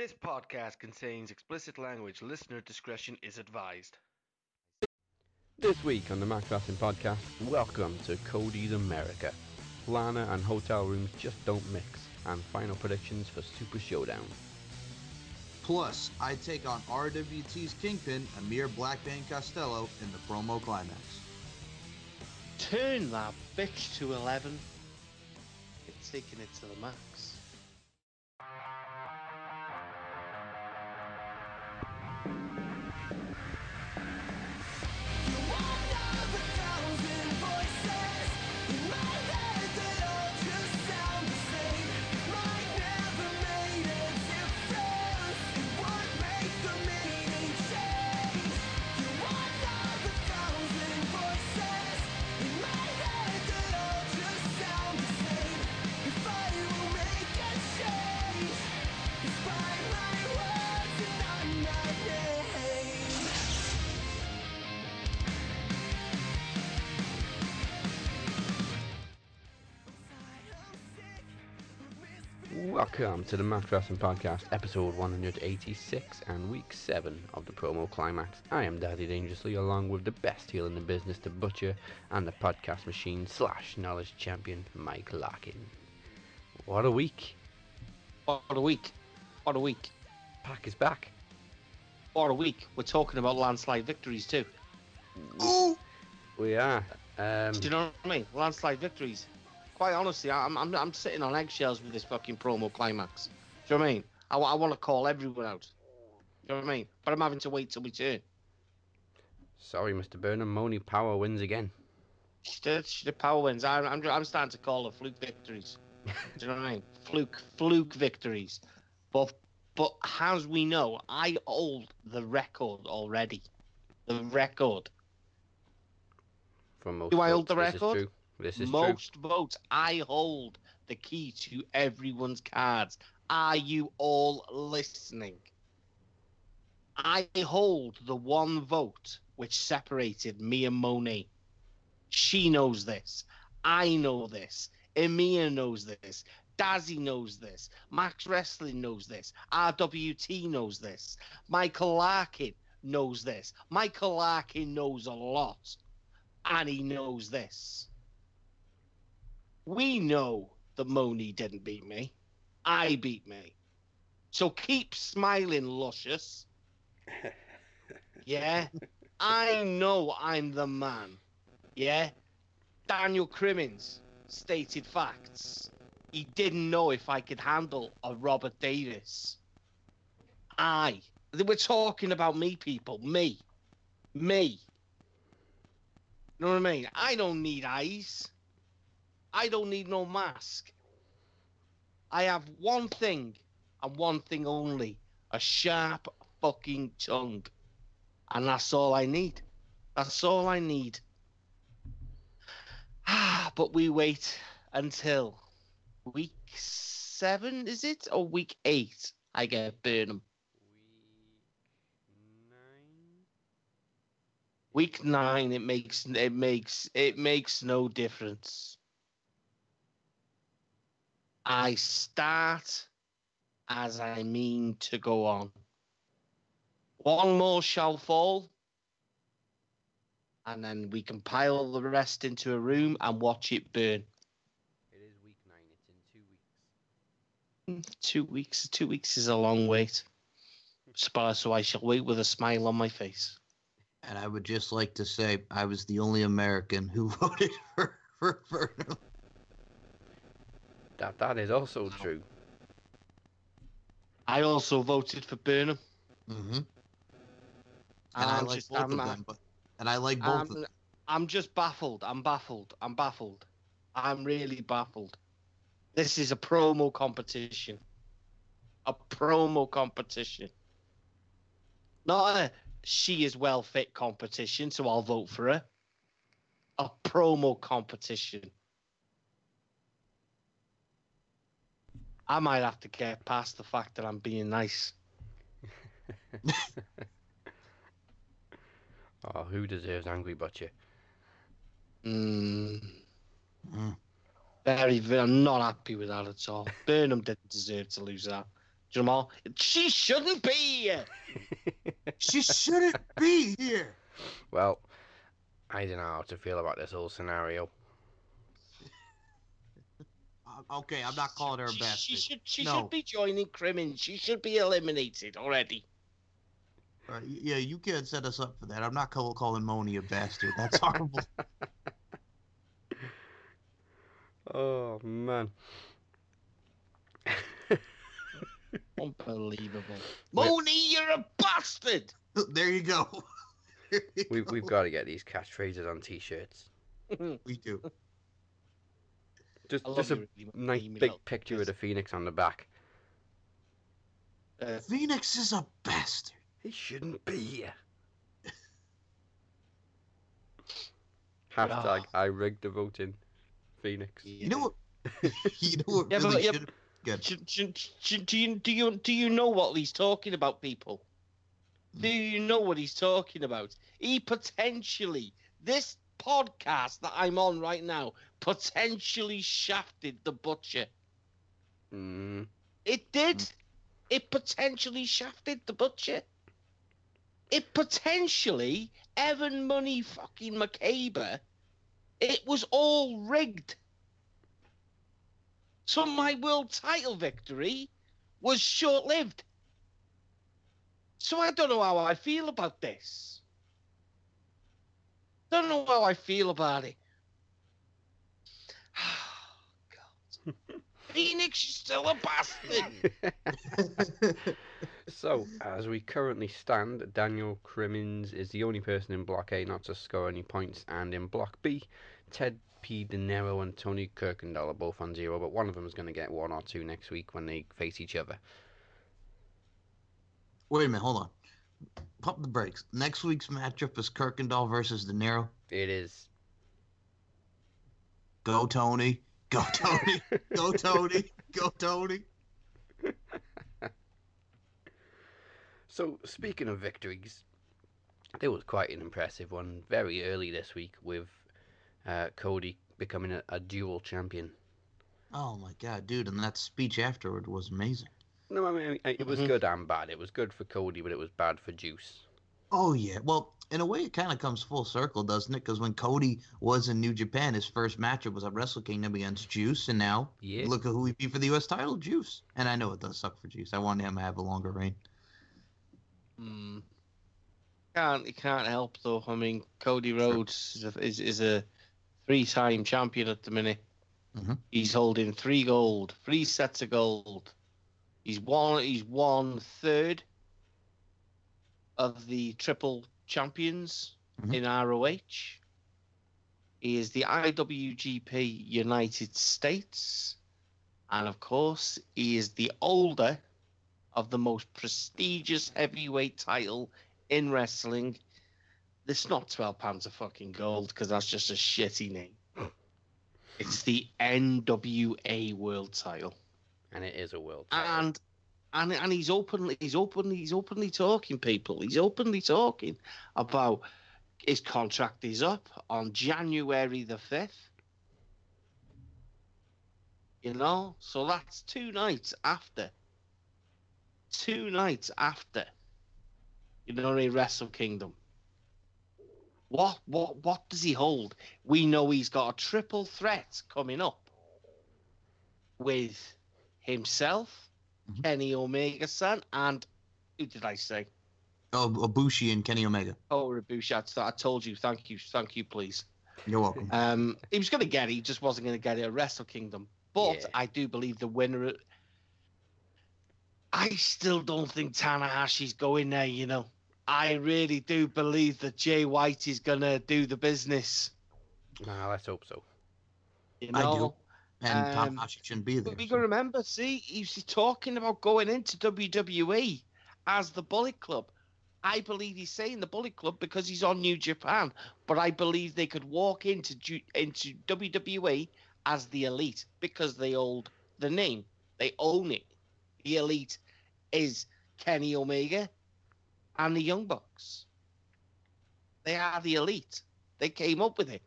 This podcast contains explicit language. Listener discretion is advised. This week on the Max Wrestling Podcast, welcome to Cody's America. Lana and hotel rooms just don't mix, and final predictions for Super Showdown. Plus, I take on RWT's Kingpin, Amir Blackbane Costello, in the promo climax. Turn that bitch to 11. It's taking it to the max. Welcome to the Max Wrestling Podcast, episode 186 and week 7 of the promo climax. I am Daddy Dangerously, along with the best heel in the business, the Butcher, and the podcast machine slash knowledge champion, Mike Larkin. What a week! What a week. What a week. Pack is back. What a week. We're talking about landslide victories too. We are. Um, Do you know what I mean? Landslide victories. Quite honestly, I'm, I'm, I'm sitting on eggshells with this fucking promo climax. Do you know what I mean? I, I want to call everyone out. Do you know what I mean? But I'm having to wait till we turn. sorry, Mr. Burnham, Moni Power wins again. She did power wins. I'm, I'm, I'm starting to call her fluke victories. Do you know what I mean? Fluke, fluke victories. But, but as we know, I hold the record already. The record. From most Do I hold the record? True. This is Most votes. I hold the key to everyone's cards. Are you all listening? I hold the one vote which separated me and Monet. She knows this. I know this. Emia knows this. Dazzy knows this. Max Wrestling knows this. RWT knows this. Michael Larkin knows this. Michael Larkin knows a lot. And he knows this. We know that Moni didn't beat me. I beat me. So keep smiling, luscious. Yeah. I know I'm the man. Yeah. Daniel Crimmins stated facts. He didn't know if I could handle a Robert Davis. I. They were talking about me, people. Me. Me. You know what I mean? I don't need eyes. I don't need no mask. I have one thing and one thing only a sharp fucking tongue. And that's all I need. That's all I need. Ah, but we wait until week seven, is it? Or week eight? I get Burnham. Week nine. Week nine, it makes it makes it makes no difference. I start as I mean to go on. One more shall fall, and then we can pile the rest into a room and watch it burn. It is week nine. It's in two weeks. Two weeks. Two weeks is a long wait. So so I shall wait with a smile on my face. And I would just like to say I was the only American who voted for, for Burnham. That that is also true. I also voted for Burnham. Mm-hmm. And I I'm like just- both I'm of them, but and I like both I'm, them. I'm just baffled. I'm baffled. I'm baffled. I'm really baffled. This is a promo competition. A promo competition. Not a she is well fit competition, so I'll vote for her. A promo competition. I might have to get past the fact that I'm being nice. Oh, who deserves Angry Butcher? Mm. Mm. Very, very, I'm not happy with that at all. Burnham didn't deserve to lose that. Jamal. She shouldn't be here. She shouldn't be here. Well, I don't know how to feel about this whole scenario. Uh, okay, I'm not calling her a bastard. She should. She No. should be joining Crimmins. She should be eliminated already. All right, yeah, you can't set us up for that. I'm not call- calling Moni a bastard. That's horrible. Oh man. Unbelievable. Wait. Moni, you're a bastard. there you go. There you We've go. we've got to get these catchphrases on t-shirts. We do. Just just a you, nice Moni, big look, picture of yes. the phoenix on the back. Uh, Phoenix is a bastard. He shouldn't be here. Hashtag I rigged the voting. Phoenix. You know what? you know what Yeah, but- yeah, should do you do you do you know what he's talking about, people? Do you know what he's talking about? He potentially this podcast that I'm on right now potentially shafted the butcher. Mm, It did. It potentially shafted the butcher. It potentially Evan Money fucking McCabe. It was all rigged. So my world title victory was short lived. So I don't know how I feel about this. Don't know how I feel about it. God. Phoenix, you're still a bastard. so, as we currently stand, Daniel Crimmins is the only person in Block A not to score any points, and in Block B, Ted P. De Niro and Tony Kirkendall are both on zero, but one of them is going to get one or two next week when they face each other. Wait a minute, hold on. Pump the brakes. Next week's matchup is Kirkendall versus De Niro. It is. Go Tony. Go Tony. Go Tony. Go Tony. So, speaking of victories, there was quite an impressive one very early this week with uh, Cody becoming a, a dual champion. Oh my god, dude! And that speech afterward was amazing. No, I mean, it was Mhm. good and bad. It was good for Cody, but it was bad for Juice. Oh yeah. Well, in a way, it kind of comes full circle, doesn't it? Because when Cody was in New Japan, his first matchup was at Wrestle Kingdom against Juice, and now Yeah. look at who he beat for the U.S. title, Juice. And I know it does suck for Juice. I wanted him to have a longer reign. Hmm. Can't you can't help though. I mean, Cody Rhodes is a, is, is a three-time champion at the minute. Mhm. He's holding three gold, three sets of gold. He's won. He's won third of the triple champions Mhm. in ROH. He is the IWGP United States, and of course, he is the older of the most prestigious heavyweight title in wrestling. It's not 12 pounds of fucking gold because that's just a shitty name. It's the NWA World Title, and it is a world title. and and and he's openly he's openly he's openly talking people. He's openly talking about his contract is up on January the fifth. You know, so that's two nights after. Two nights after. You know, in Wrestle Kingdom. What what what does he hold? We know he's got a triple threat coming up with himself, Mhm. Kenny Omega san, and who did I say? Oh, Ibushi and Kenny Omega. Oh, Ibushi. I I told you. Thank you. Thank you, please. You're welcome. Um, he was going to get it. He just wasn't going to get it at Wrestle Kingdom. But Yeah. I do believe the winner. I still don't think Tanahashi's going there. You know, I really do believe that Jay White is going to do the business. Nah, let's hope so. You I do. know, and um, Tanahashi shouldn't be there. but we so- got to remember. See, he's talking about going into WWE as the Bullet Club. I believe he's saying the Bullet Club because he's on New Japan, but I believe they could walk into into WWE as the Elite because they hold the name, they own it. The Elite is Kenny Omega and the Young Bucks. They are the Elite. They came up with it.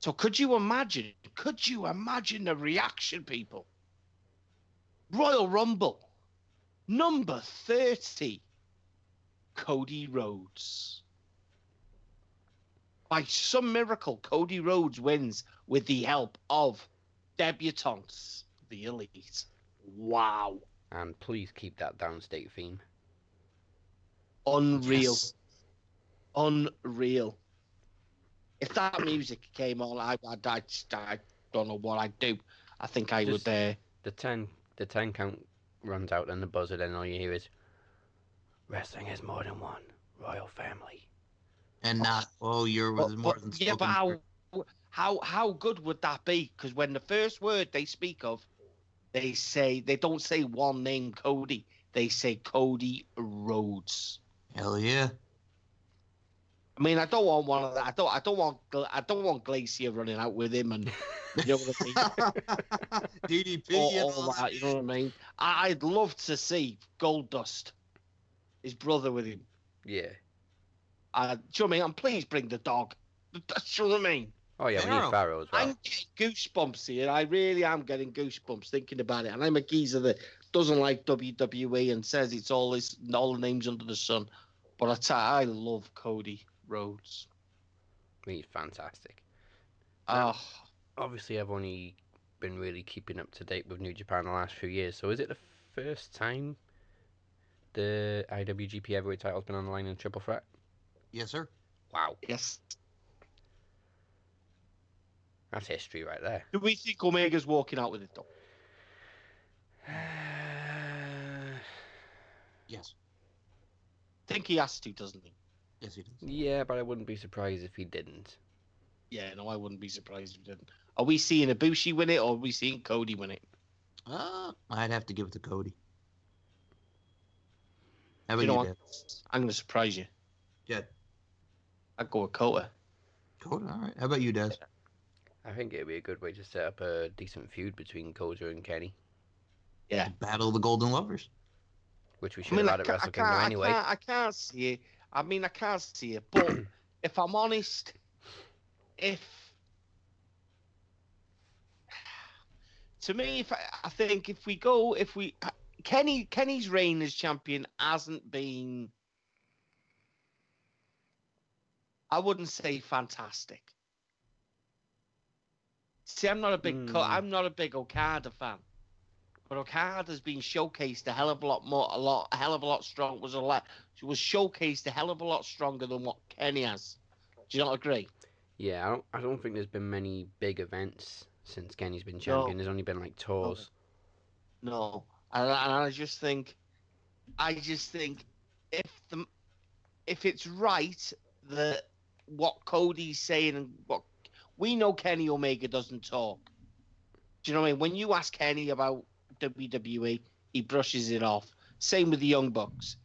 So could you imagine? Could you imagine the reaction, people? Royal Rumble, number 30, Cody Rhodes. By some miracle, Cody Rhodes wins with the help of debutantes, the Elite. Wow. And please keep that downstate theme. Unreal. Yes. Unreal. If that music came on, I, I, I, I don't know what I'd do. I think I Just- would. Uh, The ten the ten count runs out and the buzzer then all you hear is Wrestling is more than one. Royal family. And not, oh, you're But- more but- than yeah, but how how how good would that be? Because when the first word they speak of, they say they don't say one name Cody. They say Cody Rhodes. Hell yeah. I mean, I don't want one of that. I don't. I don't want. I don't want Glacier running out with him, and you know what I mean. DDP all, and all all that. You know what I mean? I, I'd love to see Goldust, his brother, with him. Yeah. Uh, do you know what I mean? And please bring the dog. That's what I mean. Oh yeah, we Pharaoh. need Pharaoh as well. I'm getting goosebumps here. I really am getting goosebumps thinking about it. And I'm a geezer that doesn't like WWE and says it's all this, all the names under the sun. But I I love Cody Rhodes. He's fantastic. Now- Oh, Obviously I've only been really keeping up to date with New Japan the last few years, so is it the first time the IWGP heavyweight title's been on the line in triple threat? Yes, sir. Wow. yes. That's history right there. Do we think Omega's walking out with it though? Yes. think he has to, doesn't he? Yes, he does. yeah, but I wouldn't be surprised if he didn't. Yeah, no, I wouldn't be surprised if he didn't. Are we seeing Ibushi win it or are we seeing Cody win it? Uh, I'd have to give it to Cody. How about You you, know Dad? what? I'm going to surprise you. Yeah. I'd go with Kota. Cody, all right. How about you, Des? I think it'd be a good way to set up a decent feud between Kota and Kenny, Yeah. Battle of the Golden Lovers. which we I should mean, I have had at can't, I, Wrestle can't, Kingdom I, anyway. can't, I can't see it. I mean, I can't see it. But if I'm honest, if to me, if I, I think if we go, if we Kenny Kenny's reign as champion hasn't been, I wouldn't say fantastic. See, I'm not a big, Hmm. I'm not a big Okada fan. But Okada's been showcased a hell of a lot more, a lot, a hell of a lot strong. Was a lot, was showcased a hell of a lot stronger than what Kenny has. Do you not agree? Yeah, I don't. I don't think there's been many big events since Kenny's been champion. There's only been like tours. No, and, I- and I just think, I just think, if the, if it's right that what Cody's saying and what we know, Kenny Omega doesn't talk. Do you know what I mean? When you ask Kenny about WWE, he brushes it off. Same with the Young Bucks.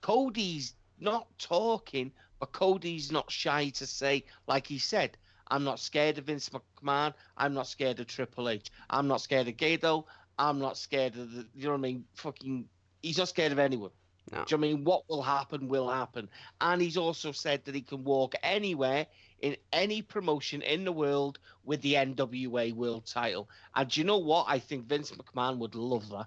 Cody's not talking, but Cody's not shy to say, like he said, I'm not scared of Vince McMahon. I'm not scared of Triple H. I'm not scared of Gato. I'm not scared of the, you know what I mean? Fucking, he's not scared of anyone. No. Do you know I mean? What will happen will happen. And he's also said that he can walk anywhere in any promotion in the world with the NWA World Title. And do you know what? I think Vince McMahon would love that.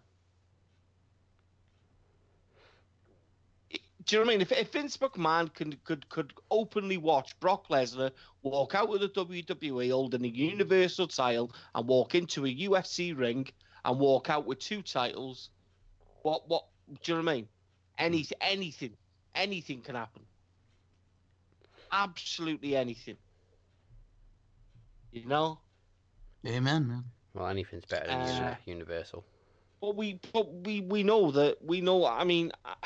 Do you know what I mean? If, if Vince McMahon could, could could openly watch Brock Lesnar walk out with the WWE holding a Universal title and walk into a UFC ring and walk out with two titles, what what do you know what I mean? Any, anything, anything can happen. Absolutely anything. You know? Amen, man. Well, anything's better than Uh, Universal. But we, but we, we know that we know. I mean,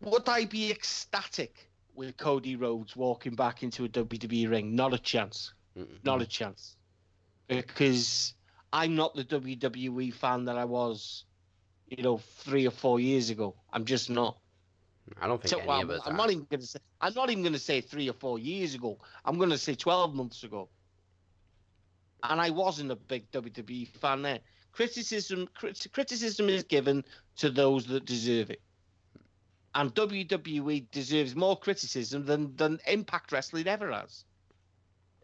would I be ecstatic with Cody Rhodes walking back into a WWE ring? Not a chance. Mm-mm. Not a chance. Because I'm not the WWE fan that I was, you know, three or four years ago. I'm just not. I don't think So, any well, of us I'm are. not even going to say. I'm not even going to say three or four years ago. I'm going to say twelve months ago. And I wasn't a big WWE fan then. Criticism, crit- criticism is given to those that deserve it. And WWE deserves more criticism than than Impact Wrestling ever has,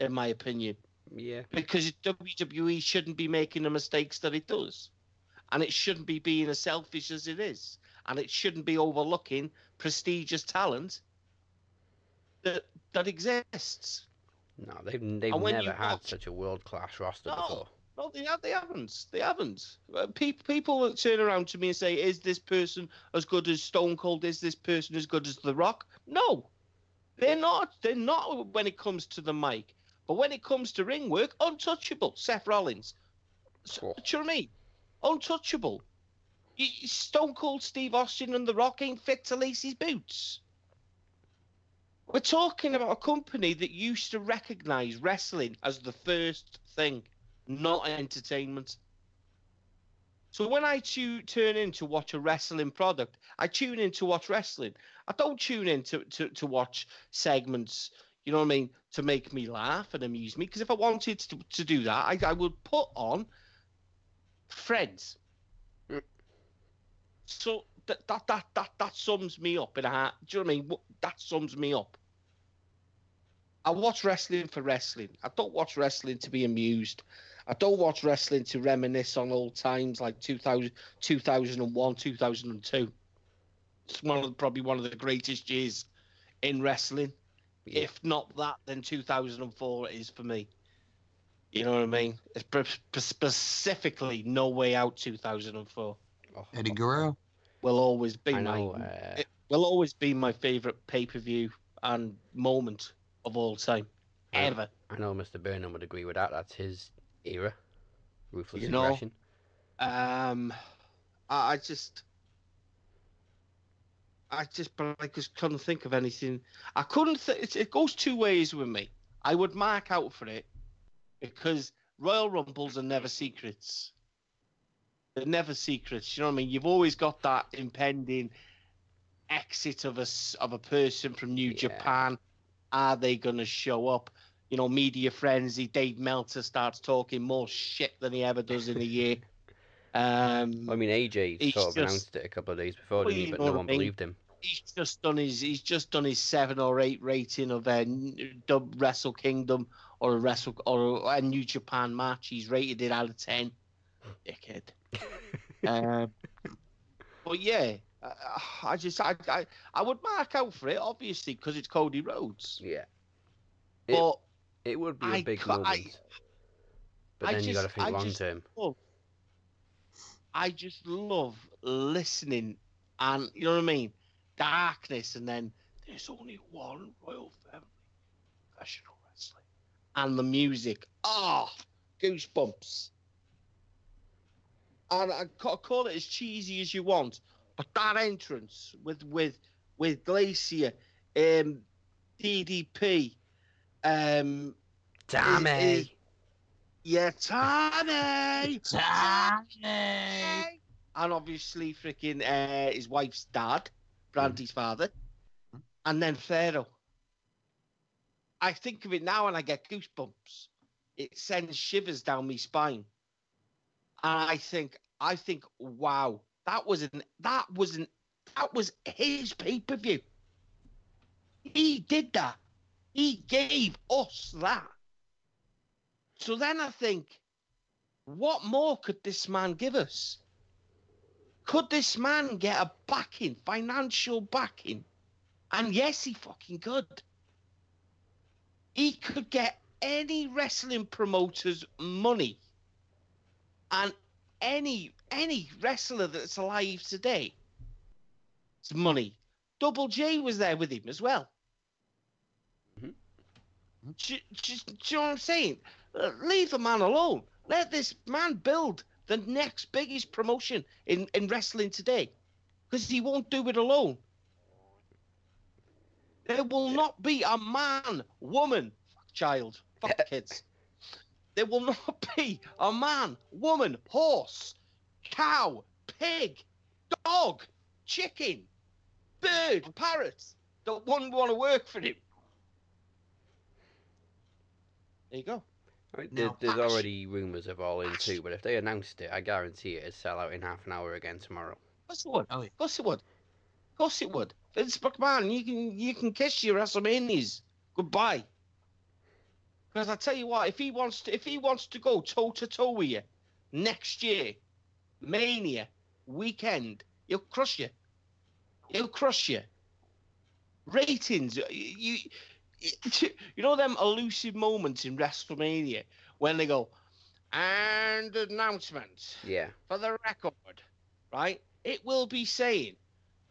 in my opinion. Yeah. because WWE shouldn't be making the mistakes that it does, and it shouldn't be being as selfish as it is, and it shouldn't be overlooking prestigious talent that that exists. No, they've they've never had watch- such a world class roster No. before. No, they, ha- they haven't. They haven't. Uh, People, people that turn around to me and say, "Is this person as good as Stone Cold? Is this person as good as The Rock?" No, they're not. They're not when it comes to the mic. But when it comes to ring work, untouchable. Seth Rollins. S- Oh. Do you know what I mean? Untouchable. Stone Cold Steve Austin and The Rock ain't fit to lace his boots. We're talking about a company that used to recognize wrestling as the first thing, not entertainment. So when I tu- turn in to watch a wrestling product, I tune in to watch wrestling. I don't tune in to, to, to watch segments, you know what I mean, to make me laugh and amuse me. Because if I wanted to, to do that, I, I would put on Friends. So that, that that that that sums me up in a heart. Do you know what I mean? That sums me up. I watch wrestling for wrestling. I don't watch wrestling to be amused. I don't watch wrestling to reminisce on old times like 2000, 2001, 2002. It's one of probably one of the greatest years in wrestling. Yeah. If not that, then 2004 is for me. You know what I mean? It's pre- pre- specifically No Way Out 2004 Oh, Eddie Guerrero. will always be I my know. Uh, it will always be my favorite pay per view and moment of all time, Yeah. ever. I know Mr. Burnham would agree with that. That's his era. Ruthless You know, aggression. Um, I, I just, I just, but I just couldn't think of anything. I couldn't. Th- it, it goes two ways with me. I would mark out for it because Royal Rumbles are never secrets. They're never secrets. You know what I mean? You've always got that impending exit of a of a person from New Yeah. Japan. Are they going to show up? You know, media frenzy. Dave Meltzer starts talking more shit than he ever does in a year. Um, I mean, AJ sort of just- announced it a couple of days before, Well, didn't he? But no what I one mean. believed him. He's just done his he's just done his seven or eight rating of a dub Wrestle Kingdom or a Wrestle or a New Japan match. He's rated it out of ten. Dickhead. um, but yeah, I, I just I, I I would mark out for it obviously because it's Cody Rhodes. Yeah. It- But It would be a big I- moment. but I then you got to think long just- term. I just love listening and you know what I mean? Darkness and then there's only one royal family professional wrestling. And the music. Ah, goosebumps. And I call it as cheesy as you want, but that entrance with with with Glacier, um, DDP, um, Damn is- yeah, Tommy, Tommy. and obviously freaking uh, his wife's dad, Brandi's father, mm-hmm. and then Pharaoh. I think of it now and I get goosebumps. It sends shivers down my spine. And I think, I think, wow, that was an that was an that was his pay per view. He did that. He gave us that. So then I think, what more could this man give us? Could this man get a backing, financial backing? And yes, he fucking could. He could get any wrestling promoter's money and any any wrestler that's alive today. It's money. Double J was there with him as well. Mhm. Do, do- do you know what I'm saying? Leave the man alone. Let this man build the next biggest promotion in, in wrestling today. Because he won't do it alone. There will not be a man, woman, fuck child, fuck kids. There will not be a man, woman, horse, cow, pig, dog, chicken, bird, parrot that wouldn't want to work for him. There you go. I mean, there, there's Ash- already rumours of All In too, but if they announced it, I guarantee it'd sell out in half an hour again tomorrow. Of course it would. Oh, yeah. Of course it would. Of course it would. Vince McMahon, you can you can kiss your WrestleManias goodbye. Because I tell you what, if he wants to, if he wants to go toe to toe with you next year, Mania weekend, he'll crush you. He'll crush you. Ratings, you, you, know them elusive moments in WrestleMania when they go, and announcement Yeah. for the record, right? It will be saying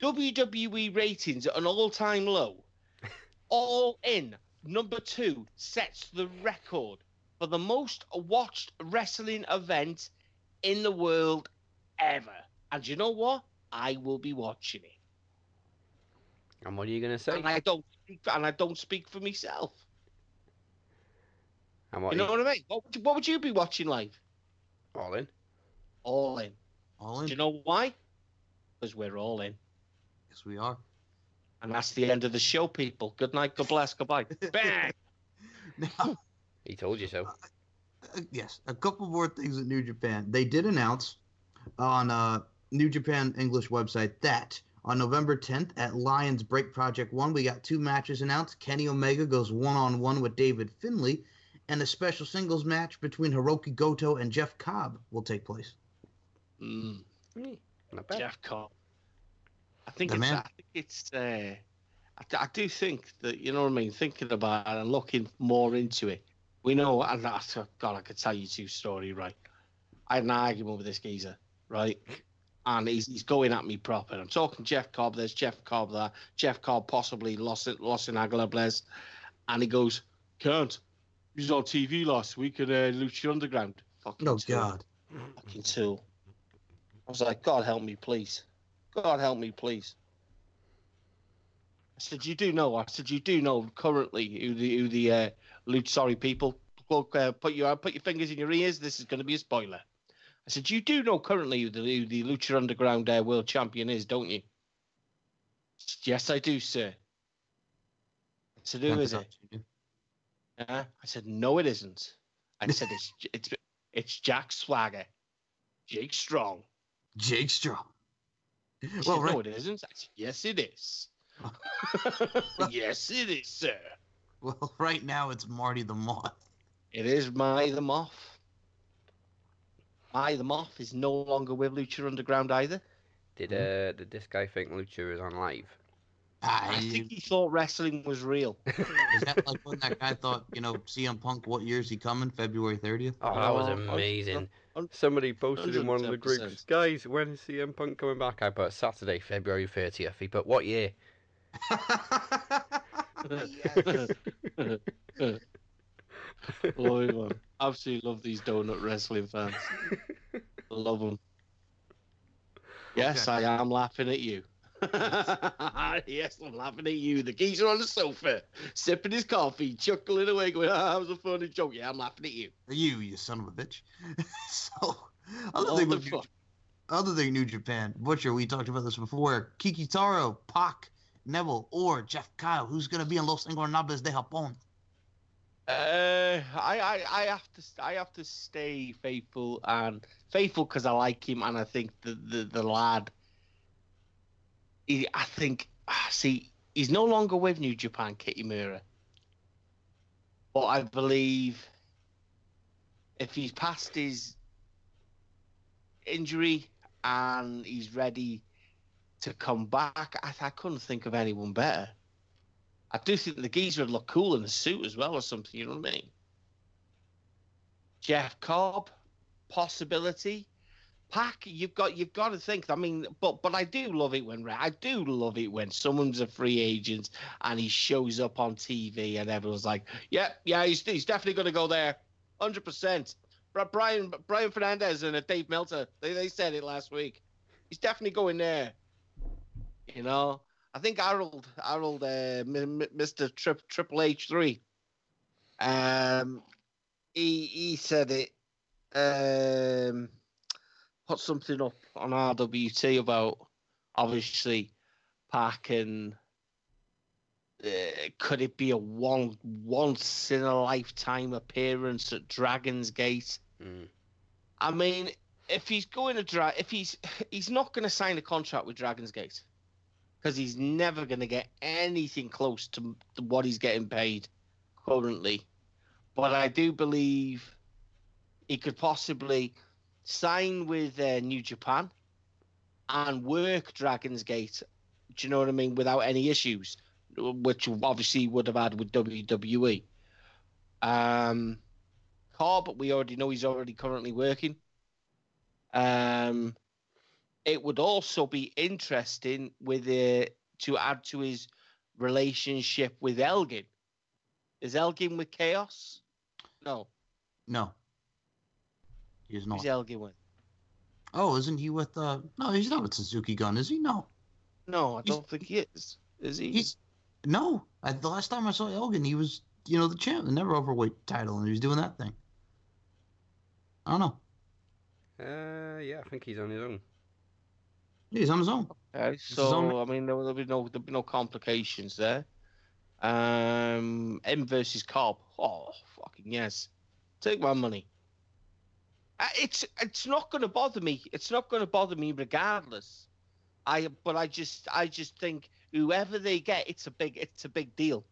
WWE ratings at an all-time low. All in number two sets the record for the most watched wrestling event in the world ever. And you know what? I will be watching it. And what are you gonna say? And I don't speak for, and I don't speak for myself. And what? You know are what I mean? What would you, what would you be watching live? all in? All in. All in. Do you know why? Because we're all in. Yes, we are. And that's the end of the show, people. Good night, God bless, goodbye. Bang! Now, He told you so. uh, yes, a couple more things at New Japan. They did announce on uh, New Japan English website that on November 10th at Lions Break Project 1, we got two matches announced. Kenny Omega goes one on one with David Finlay, and a special singles match between Hirooki Goto and Jeff Cobb will take place. Mm, Mm, Not bad. Jeff Cobb. I think The it's. man. I think it's. Uh, I, d- I do think that you know what I mean. Thinking about it and looking more into it, we know. And I, God, I could tell you two story. Right, I had an argument with this geezer. Right, and he's, he's going at me proper. I'm talking Jeff Cobb. There's Jeff Cobb there. Jeff Cobb possibly lost it, lost in Aguilar Blaze, and he goes, "Can't." He was on TV last week at uh, Lucha Underground. Fucking Oh, tool. God. Fucking tool. I was like, God help me, please. God help me, please. I said, you do know. I said, you do know currently who the who the uh, Luch, sorry people. Look, uh, put your put your fingers in your ears. This is going to be a spoiler. I said, you do know currently who the, who the Lucha Underground uh, World Champion is, don't you? Said, yes, I do, sir. I said, who is it? Uh, I said, no, it isn't. I said, it's it's it's Jack Swagger, Jake Strong. Jake Strong. He Well, right. no, it isn't. I said, yes, it is. yes, it is, sir. Well, right now it's Marty the Moth. It is My the Moth. My the Moth is no longer with Lucha Underground either. Did Hmm? uh did this guy think Lucha is on live? I think he thought wrestling was real. Is that like when that guy thought, you know, CM Punk, what year is he coming? February 30th? Oh, that was hun- amazing. Somebody posted in one of the groups, guys, when is CM Punk coming back? I put Saturday, February 30th. He put, what year? Man. Absolutely love these donut wrestling fans. love them. Yes, Okay. I am laughing at you. yes, I'm laughing at you. The geezer on the sofa, sipping his coffee, chuckling away, going, ah, that was a funny joke. Yeah, I'm laughing at you. you, you son of a bitch. so, other What thing, with New, other thing, New Japan, Butcher, we talked about this before. Kiki Taro, Pac, Neville, or Jeff Kyle, who's going to be in Los Ingobernables de Japón? Uh, I, I, I have to, I have to stay faithful and faithful because I like him and I think the, the, the lad. He, I think, ah, see, he's no longer with New Japan, Kitamura. But I believe if he's past his injury and he's ready to come back, I, I couldn't think of anyone better. I do think the geezer would look cool in a suit as well or something, you know what I mean? Jeff Cobb, possibility. Pac, you've got you've got to think. I mean, but but I do love it when I do love it when someone's a free agent and he shows up on TV and everyone's like, yeah, yeah, he's he's definitely going to go there, hundred percent. Brian Brian Fernandez and uh, Dave Meltzer, they they said it last week. He's definitely going there. You know, I think Harold, Harold, uh, M- M- Mr. Trip, Triple H three. Um, he he said it. Um, put something up on RWT about obviously Pac and uh, could it be a one once in a lifetime appearance at Dragon's Gate? Mm. I mean, if he's going to dra if he's he's not going to sign a contract with Dragon's Gate because he's never going to get anything close to, what he's getting paid currently. but I do believe he could possibly sign with uh, New Japan and work Dragon's Gate. Do you know what I mean? Without any issues, which obviously would have had with WWE. Um, Cobb, we already know he's already currently working. Um, it would also be interesting with uh, to add to his relationship with Elgin. Is Elgin with Chaos? No, No. He's not. who's Elgin with? Oh, isn't he with uh no, he's not with Suzuki Gun, is he? No. No, I He's- don't think he is. Is he? He's no. I, the last time I saw Elgin, he was, you know, the champ, the NEVER Openweight title, and he was doing that thing. I don't know. Uh, yeah, I think he's on his own. He's on his own. Okay, so I mean, there will be no there'll be no complications there. Um, M versus Cobb. Oh, fucking yes, take my money. Uh, It's it's not going to bother me. It's not going to bother me regardless. I but I just I just think whoever they get, it's a big it's a big deal.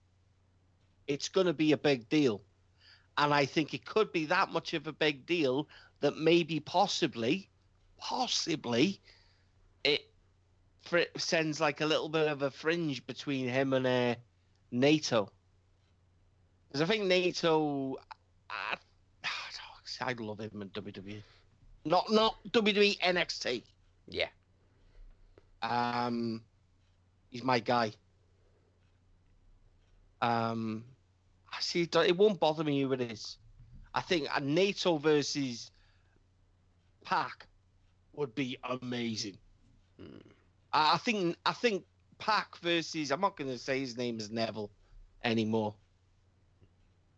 It's going to be a big deal, and I think it could be that much of a big deal that maybe possibly, possibly, it fr- sends like a little bit of a fringe between him and uh, Naito. Because I think Naito, I, I love him in WWE. Not not WWE NXT. Yeah. Um, he's my guy. Um, I see. It, it won't bother me who it is. I think a Naito versus Pac would be amazing. I think I think Pac versus I'm not going to say his name is Neville anymore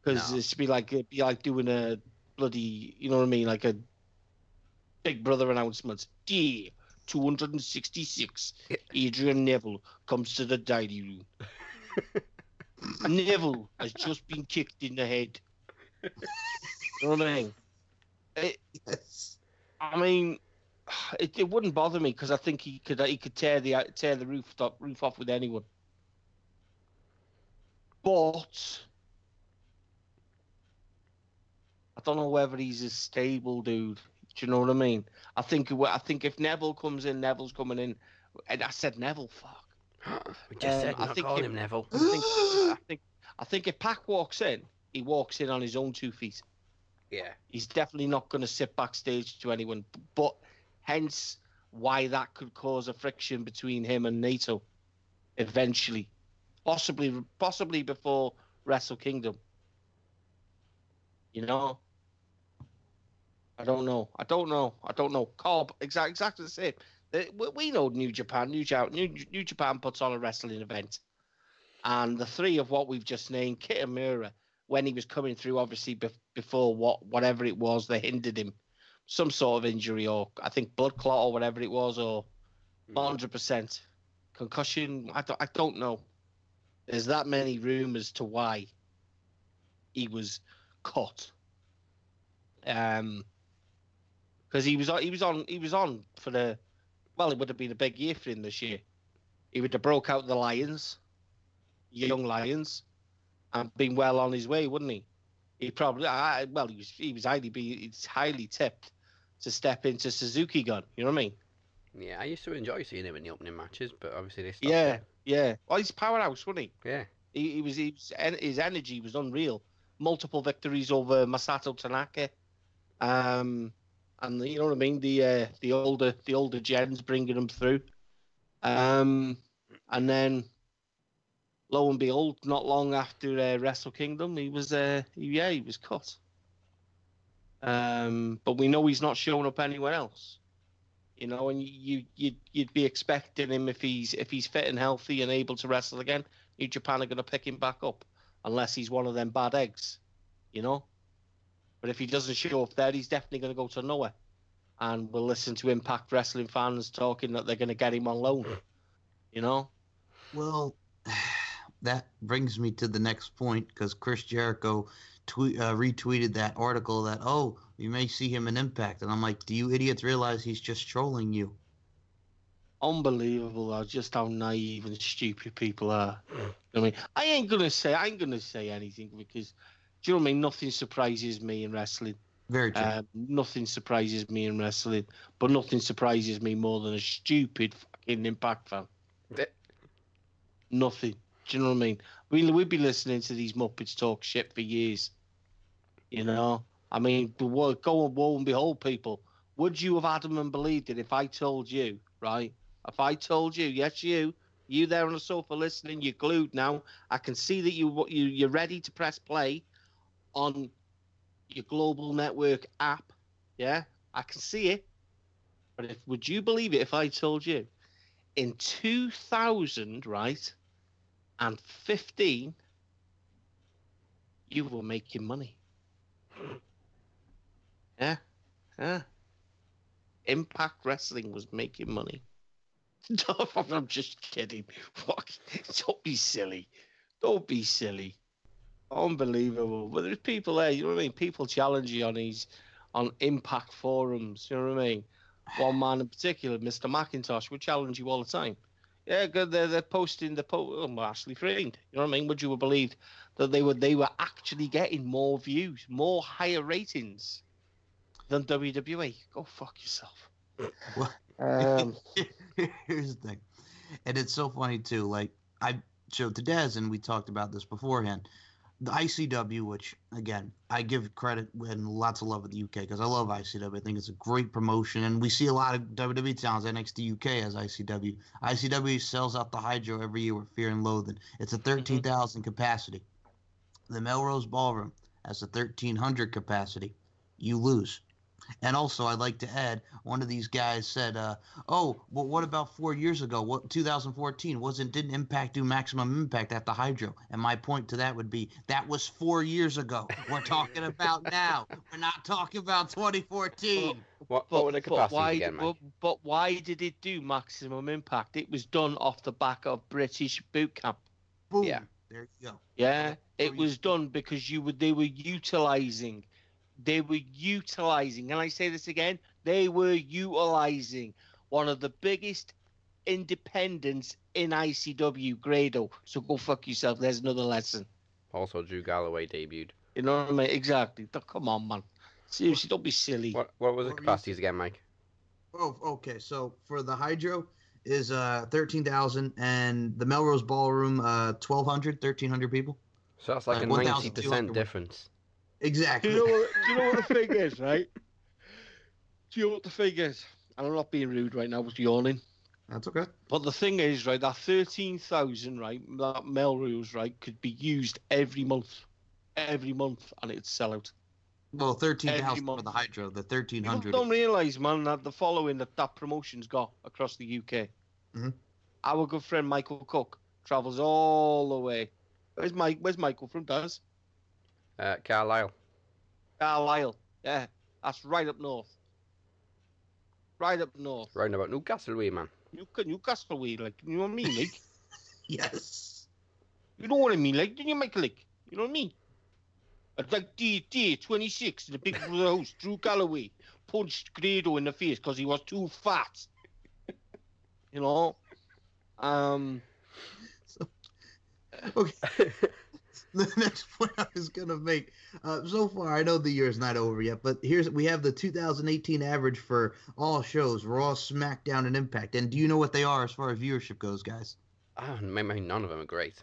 because No. it's be like it'd be like doing a bloody you know what I mean like a Big Brother announcement. Yeah, 266. Adrian Neville comes to the dining room. Neville has just been kicked in the head. you know what I mean? It, Yes. I mean, it, it wouldn't bother me because I think he could he could tear the tear the roof top, roof off with anyone. But I don't know whether he's a stable dude. Do you know what I mean? I think I think if Neville comes in, Neville's coming in. And I said Neville, fuck. we just Um, said I not think calling him- him Neville. I think I think I think if Pac walks in, he walks in on his own two feet. Yeah. He's definitely not going to sit backstage to anyone. But hence why that could cause a friction between him and Naito eventually, possibly possibly before Wrestle Kingdom. You know. I don't know. I don't know. I don't know. Cobb, exactly, exactly the same. We- know New Japan. New, Ja- New, Japan puts on a wrestling event, and the three of what we've just named, Kitamura, when he was coming through, obviously bef- before what whatever it was that hindered him, some sort of injury or I think blood clot or whatever it was, or Mm. hundred percent concussion. I don't, I don't know. There's that many rumors to why he was cut. Um, because he was on, he was on, he was on for the. Well, it would have been a big year for him this year. He would have broke out the Lions, young Lions, and been well on his way, wouldn't he? He probably, I, well, he was, he was highly, be, it's highly tipped to step into Suzuki Gun. You know what I mean? Yeah, I used to enjoy seeing him in the opening matches, but obviously they stopped Yeah, it. yeah. Well, he's powerhouse, wasn't he? Yeah. He, he was, he was his energy was unreal. Multiple victories over Masato Tanaka, um, and the, you know what I mean. The uh, the older the older gens bringing him through, um, and then lo and behold, not long after uh, Wrestle Kingdom, he was uh, he, yeah he was cut. Um, but we know he's not showing up anywhere else. You know, and you you'd you'd be expecting him if he's if he's fit and healthy and able to wrestle again. New Japan are going to pick him back up, unless he's one of them bad eggs, you know. But if he doesn't show up there, he's definitely going to go to nowhere, and we'll listen to Impact Wrestling fans talking that they're going to get him on loan, you know. Well, that brings me to the next point because Chris Jericho tweet, uh, retweeted that article that oh you may see him in Impact, and I'm like, do you idiots realize he's just trolling you? Unbelievable, though, just how naive and stupid people are. I mean, I ain't gonna say I ain't gonna say anything because Do you know what I mean? Nothing surprises me in wrestling. Very true. Um, nothing surprises me in wrestling, but nothing surprises me more than a stupid fucking Impact fan. Nothing. Do you know what I mean? We we've been listening to these Muppets talk shit for years. You know, I mean, go and woe and behold, people. Would you have Adam and believed it if I told you, right? If I told you, yes, you, you there on the sofa listening, you're glued now. I can see that you you you're ready to press play on your global network app. Yeah, I can see it. But if would you believe it if I told you in 2000, right, and 15, you were making money? Yeah, yeah. Impact Wrestling was making money. I'm just kidding. Fuck. Don't be silly. Don't be silly. Unbelievable. But there's people there, you know what I mean? People challenge you on these on impact forums, you know what I mean? One man in particular, Mr. McIntosh, would challenge you all the time. Yeah, good. They're, they're posting the po- oh, Ashley Freed. You know what I mean? Would you have believed that they were they were actually getting more views, more higher ratings than WWE? Go fuck yourself. Well- Um, Here's the thing, and it's so funny too. Like I showed to Des, and we talked about this beforehand. The ICW, which again I give credit and lots of love with the UK because I love ICW. I think it's a great promotion, and we see a lot of WWE talents NXT UK as ICW. ICW sells out the Hydro every year with Fear and Loathing. It's a thirteen thousand capacity. The Melrose Ballroom has a thirteen hundred capacity. You lose. And also, I'd like to add, one of these guys said, uh, "Oh, well, what about four years ago? What 2014 wasn't? Didn't Impact do Maximum Impact at the Hydro?" And my point to that would be, that was four years ago. We're talking about now. We're not talking about 2014. What, but, what were the but why? again, Mike? but, but why did it do maximum impact? It was done off the back of British boot camp. Boom. Yeah. There you go. Yeah, Yeah, it was done because you would they were utilizing, they were utilizing, and I say this again, they were utilizing one of the biggest independents in ICW, Grado. So go fuck yourself. There's another lesson. Also, Drew Galloway debuted. You know what I mean? Exactly. Come on, man. Seriously, don't be silly. What what were the What capacities again, Mike? Oh, okay. So for the Hydro is uh 13,000 and the Melrose Ballroom uh 1,200, 1,300 people. So that's like Uh, a 1,200 ninety difference. Do Exactly. you know what? Do you know what the thing is, right? Do you know what the thing is? And I'm not being rude right now. I was yawning. That's okay. But the thing is, right, that thirteen thousand, right, that Melrose, right, could be used every month, every month, and it'd sell out. Well, 13,000 Every for the Hydro. The People 1,300. don't realise, man, that the following that that promotion's got across the UK. Mhm. Our good friend Michael Cook travels all the way. Where's Mike? Where's Michael from? Does Uh, Carlisle. Carlisle? Yeah, that's right up north. Right up north. Round about Newcastle way, man. You can Newcastle way, like you know what I mean, like Yes. you know what I mean, like didn't you make a like you know what I mean? It's like D D twenty six in the Big Brother house. Drew Galloway punched Grado in the face because he was too fat. you know, um, So, Okay. the next point I was gonna make. Uh, so far, I know the year's not over yet, but here's we have the 2018 average for all shows: Raw, SmackDown, and Impact. And do you know what they are as far as viewership goes, guys? Ah, maybe none of them are great.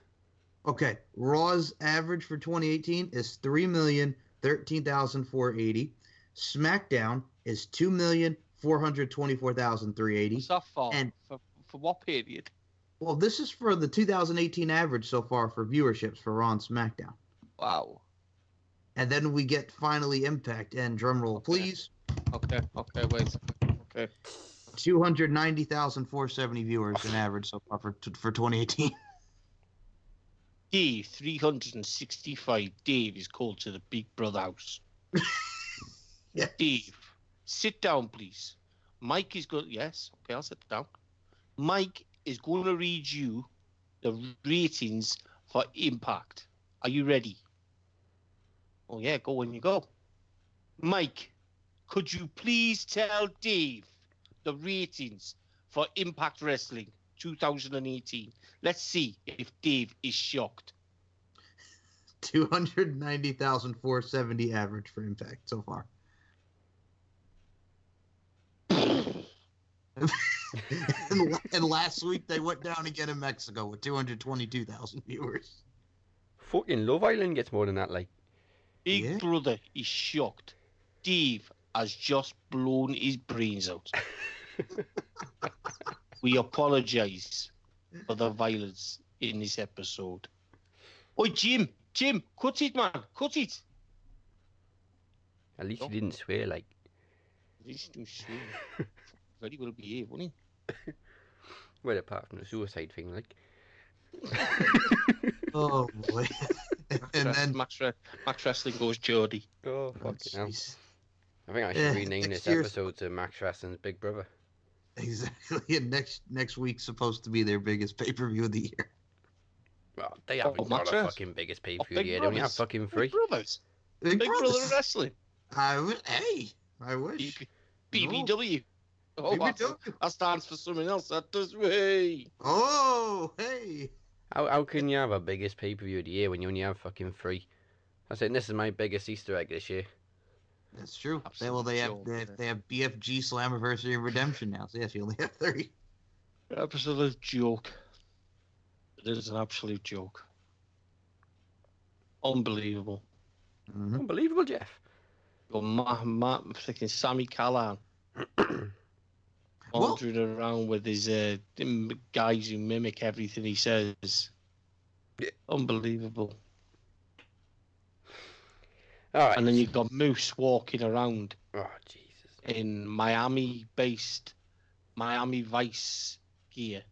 Okay, Raw's average for 2018 is three million thirteen thousand four eighty. SmackDown is two million four hundred twenty-four thousand three eighty. what's that for? And- for? For what period? Well, this is for the 2018 average so far for viewerships for Raw and SmackDown. Wow. And then we get finally Impact and drumroll, please. Okay. Okay. Wait. Okay. 290,470 viewers in average so far for for 2018. Dave, 365. Dave is called to the Big Brother house. Yes. Dave, sit down, please. Mike is going. Yes, okay, I'll sit down. Mike is going to read you the ratings for Impact. Are you ready? Oh yeah, go when you go. Mike, could you please tell Dave the ratings for Impact Wrestling 2018? Let's see if Dave is shocked. 290,470 average for Impact so far. and, and last week they went down again in Mexico with 222,000 viewers. Fucking Love Island gets more than that. Like, Big Yeah. Brother is shocked. Steve has just blown his brains out. we apologise for the violence in this episode. Oh, Jim, Jim, cut it, man, cut it. at least Oh. he didn't swear. Like, This is swear. Very well behaved, won't he? well, apart from the suicide thing, like. Oh boy. and Max, then Max, Re- Max Wrestling goes Jody. Oh, oh, hell. I think I should Yeah, rename next this year's- episode to Max Wrestling's Big Brother. exactly. And next next week's supposed to be their biggest pay per view of the year. Well, they Oh, haven't Max got a Wrest- fucking biggest pay Oh, per view Big yet. They only have Brothers. fucking Big three. Brothers. Big, Big Brothers. Brother Wrestling. I wish. Hey, I wish. B- BBW. Oh, BBW. that, that stands for something else. That does way. Oh, hey. How, how can you have a biggest pay per view of the year when you only have fucking three? I said this is my biggest Easter egg this year. That's true. They, well, they have they, they have BFG Slammiversary and Redemption now. So yes, you only have three. Absolute joke. It is an absolute joke. Unbelievable. Mhm. Unbelievable, Jeff. Got Matt, Matt freaking Sami Callihan Well- wandering around with his uh, guys who mimic everything he says. Yeah. Unbelievable. All right. And then you've got Moose walking around Oh Jesus. in Miami based Miami Vice gear.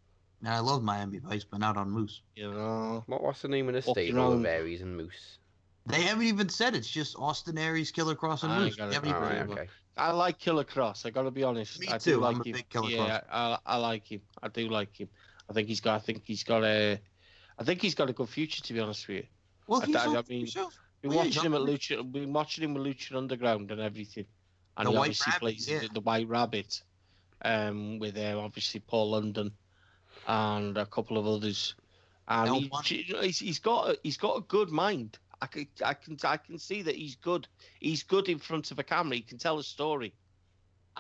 And I love Miami Vice, but not on Moose. You know? What what's the name of the state? stable around. with Aries and Moose? They haven't even said it's just Austin Aries, Killer Kross, and I Moose. got They haven't All even- right. but- Okay. I like Killer Kross. I gotta be honest. Me I too, Do like I'm a him. big Killer yeah, I, I like him. I do like him. I think he's got. I think he's got a. I think he's got a good future. To be honest with you, Well, I he's on I mean, been yeah, watching him at Lucha. Been watching him with Lucha Underground and everything. And The he obviously Rabbit, plays yeah. the, the White Rabbit, um, with uh, obviously Paul London, and a couple of others. And he, he's, he's got a, he's got a good mind. I can I can I can see that he's good. He's good in front of a camera. He can tell a story,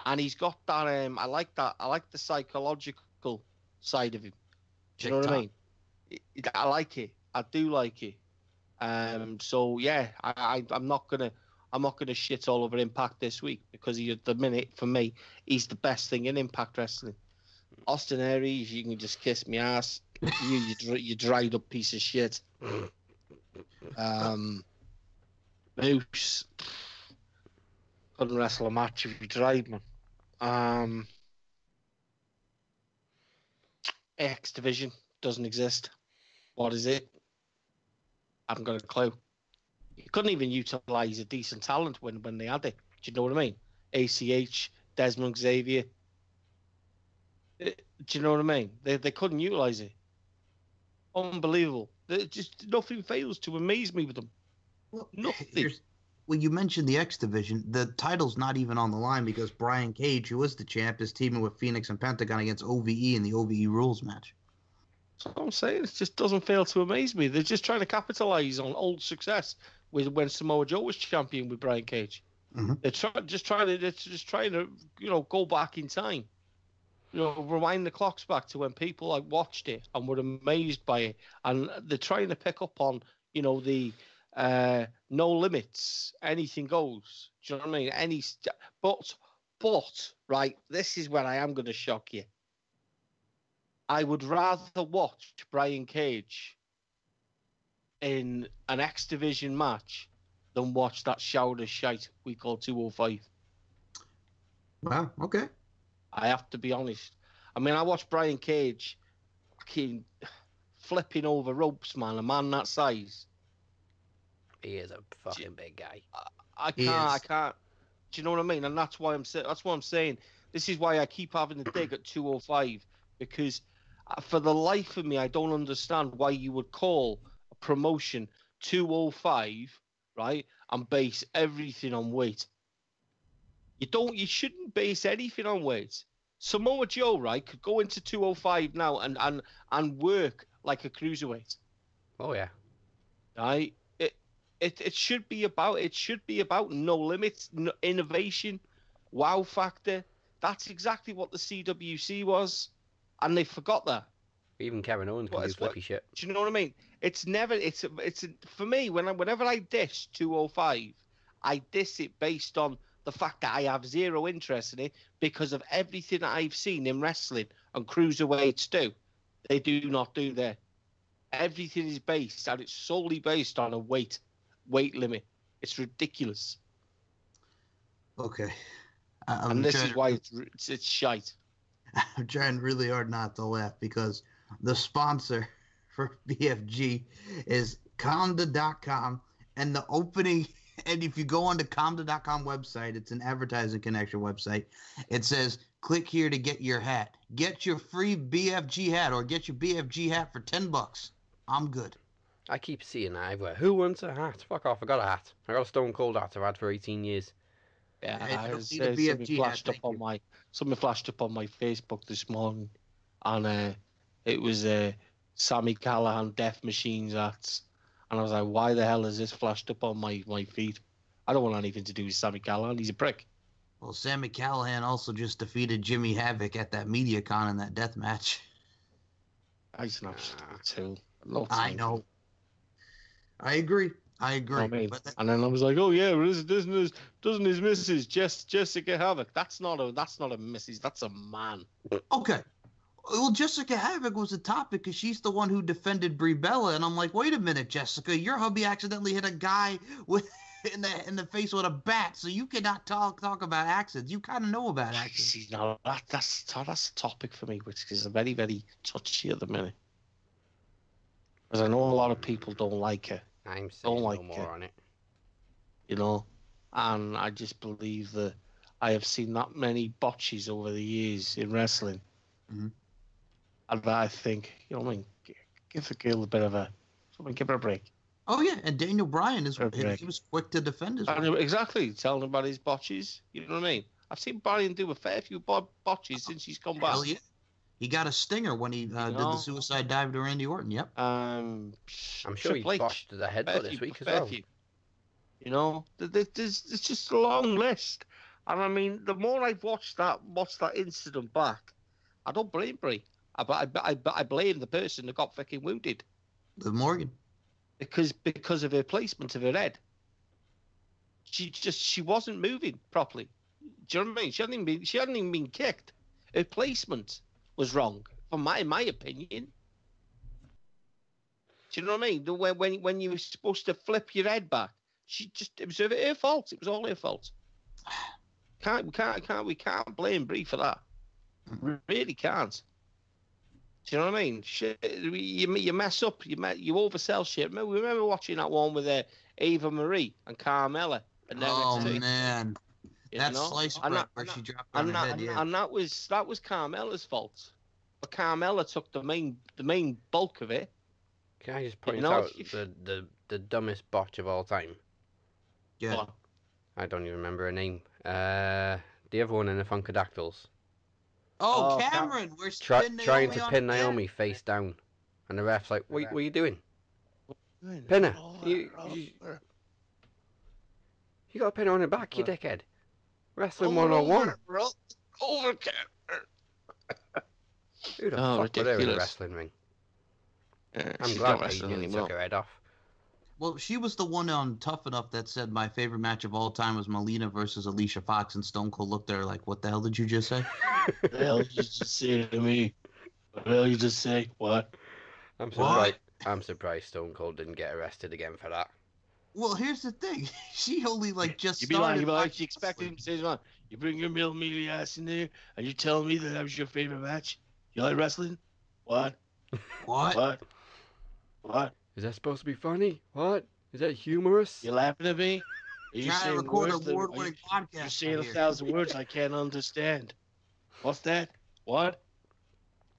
and he's got that. Um, I like that. I like the psychological side of him. Do you know what I mean? TikTok. It- it- I like it. I do like it. Um. So yeah, I, I I'm not gonna I'm not gonna shit all over Impact this week because he at the minute for me he's the best thing in Impact Wrestling. Austin Aries, you can just kiss me ass. You you, you dried up piece of shit. Um. Moose couldn't wrestle a match if he tried, man. Um. X Division doesn't exist. What is it? I haven't got a clue. You couldn't even utilize a decent talent when, when they had it. Do you know what I mean? ACH, Dezmond Xavier. Uh, Do you know what I mean? They, they couldn't utilize it. Unbelievable. There- just nothing fails to amaze me with them. Well, Nothing. well, you mentioned the X division. The title's not even on the line because Brian Cage, who was the champ, is teaming with Fenix and Pentagon against OVE in the OVE rules match. That's what I'm saying. It just doesn't fail to amaze me. They're just trying to capitalize on old success with when Samoa Joe was champion with Brian Cage. Mhm. They're try, just trying to they're just trying to you know go back in time. You know, rewind the clocks back to when people like watched it and were amazed by it, and they're trying to pick up on you know the uh, no limits, anything goes. Do you know what I mean? Any, st- but but right, this is where I am going to shock you. I would rather watch Brian Cage in an X Division match than watch that shower of shite we call 205. Wow. Okay. I have to be honest. I mean, I watched Brian Cage fucking flipping over ropes, man. A man that size. He is a fucking big guy. I He can't. I can't. Do you know what I mean? And that's why I'm saying. That's what I'm saying. This is why I keep having to dig at 205 because, uh, for the life of me, I don't understand why you would call a promotion 205, right, and base everything on weight. You don't. You shouldn't base anything on weight. Samoa Joe, right, could go into 205 now and and and work like a cruiserweight Oh yeah. right? It, It it should be about it should be about no limits, no innovation, wow factor. That's exactly what the CWC was, and they forgot that. Even Kevin Owens can do flippy shit. Do you know what I mean? It's never. It's it's for me when I, whenever I dish 205, I diss it based on the fact that I have zero interest in it because of everything that I've seen in wrestling and cruiserweights do. They do not do that. Everything is based and it's solely based on a weight weight limit. It's ridiculous, Okay. I'm and this is why it's it's, it's shite. I'm trying really hard not to laugh because the sponsor for BFG is Comda.com and the opening and if you go on the Comda.com website, it's an advertising connection website. It says click here to get your hat. Get your free BFG hat or get your BFG hat for 10 bucks. I'm good. I keep seeing that everywhere. Who wants a hat? Fuck off, I got a hat. I got a Stone Cold hat I've had for 18 years. Yeah, I I don't was, a uh, BFG something flashed up on my something flashed up on my Facebook this morning, and uh, it was uh, Sami Callihan Death Machines hats, and I was like, why the hell is this flashed up on my my feed? I don't want anything to do with Sami Callihan. He's a prick. Well, Sami Callihan also just defeated Jimmy Havoc at that MediaCon in that death match. He's an absolute Ah. tool. I know. I agree. I agree. I mean? But that- And then I was like, oh yeah, well, isn't, isn't his doesn't his missus Jess, Jessicka Havok? That's not a that's not a missus. That's a man. Okay. Well, Jessicka Havok was a topic because she's the one who defended Brie Bella, and I'm like, wait a minute, Jessica, your hubby accidentally hit a guy with in the in the face with a bat, so you cannot talk talk about accidents. You kind of know about accidents. See, now that that's that's a topic for me, which is very very touchy at the minute. Because I know a lot of people don't like her, I'm saying Don't like no more it. on it. you know, and I just believe that I have seen that many botches over the years in wrestling, Mhm. And I think you know, what I mean, give the girl a bit of a, I mean, give her a break. Oh yeah, and Daniel Bryan is Okay. he was quick to defend his. And exactly, telling about his botches. You know what I mean? I've seen Brian do a fair few bo- botches since he's come back. Hell yeah. He got a stinger when he uh, did know? the suicide dive to Randy Orton. Yep. Um, I'm sure he Triple H, botched the fair headbutt this week as well. few. You know, th- th- there's it's just a long list, and I mean, the more I've watched that watched that incident back, I don't blame Brie. I, I, I, I blame the person that got fucking wounded Liv Morgan. because because of her placement of her head. She just she wasn't moving properly. Do you know what I mean? She hadn't even been, she hadn't even been kicked. Her placement was wrong, from my my opinion. Do you know what I mean? The- When when when you were supposed to flip your head back, she just it was her, fault. It was all her fault. Can't we can't can't we can't blame Brie for that. We really can't. Do you know what I mean? Shit, you you mess up, you me, you oversell shit. Remember, remember watching that one with uh, Eva Marie and Carmella and Oh NXT, man, you that know? slice And bread that- where and she dropped on and her that, head. Yeah. and that was that was Carmella's fault. But Carmella took the main the main bulk of it. Can I just point know, out if- the, the, the dumbest botch of all time? Yeah. But I don't even remember her name. Uh, the other one in the Funkadactyls. Oh, Oh, Cam- Cameron, we're Try, spinning trying to on pin the air. Naomi face down. And the ref's like, what, what are you doing? Pinner, Pinner, you- you- over, You got a pin on her back, you oh. dickhead. Wrestling over, 101. bro. Over, Pinner. Who the Oh, fuck put her in a ridiculous. wrestling ring? Yeah, I'm glad not Paige wrestling nearly anymore. took her head off. Well, she was the one on Tough Enough that said my favorite match of all time was Melina versus Alicia Fox, and Stone Cold looked at her like, "What the hell did you just say?" What the hell did you just say to me? What the hell you just say? What? I'm What? surprised. I'm surprised Stone Cold didn't get arrested again for that. Well, here's the thing: she only like just You be like, started. you be like, watching you expect wrestling. him to say, "Come you bring your mill mealy ass in there, and you tell me that that was your favorite match? You like wrestling? What? What? What? What? Is that supposed to be funny? What? Is that humorous? You laughing at me? Are you trying to record an award-winning you- podcast. You're saying a thousand words I can't understand. What's that? What?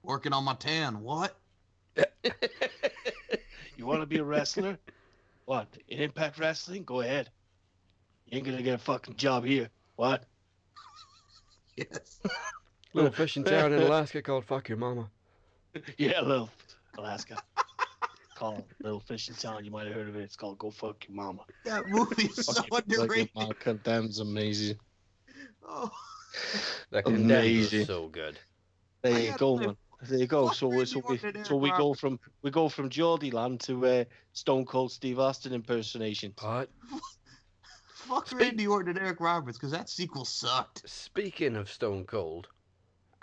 Working on my tan. What? you want to be a wrestler? What? In Impact Wrestling? Go ahead. You ain't gonna get a fucking job here. What? Yes. Little fishing town in Alaska called Fuck Your Mama. Yeah, little Alaska. Called Little Fish in Town. You might have heard of it. It's called Go Fuck Your Mama. That movie is so Fucking Like underrated. Your Mama amazing. Oh, That Amazing. so good. There you go, man. There you go. fuck So we so we Orton so we go from we go from Geordie Land to uh, Stone Cold Steve Austin impersonation. What? fuck Speak- Randy Orton and Eric Roberts because that sequel sucked. speaking of Stone Cold,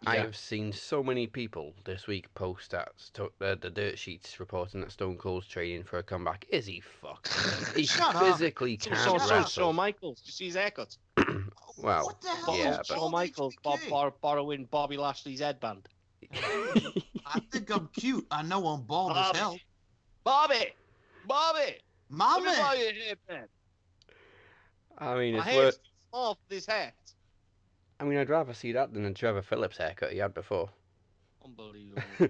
I Yeah. have seen so many people this week post at Sto- uh, the dirt sheets reporting that Stone Cold's training for a comeback. Is he fucked? He Shut physically So, can't so, so, wrestle. Shawn Michaels. You see his haircut? Well, what the hell? Yeah, is but- Shawn Michaels Bob, HBK? bor- borrowing Bobby Lashley's headband. I think I'm cute. I know I'm bald as hell. Bobby, Bobby, let me Mommy. buy your headband. I mean, My it's hair's worth. too small for this hat. I mean, I'd rather see that than the Trevor Philips haircut he had before. Unbelievable.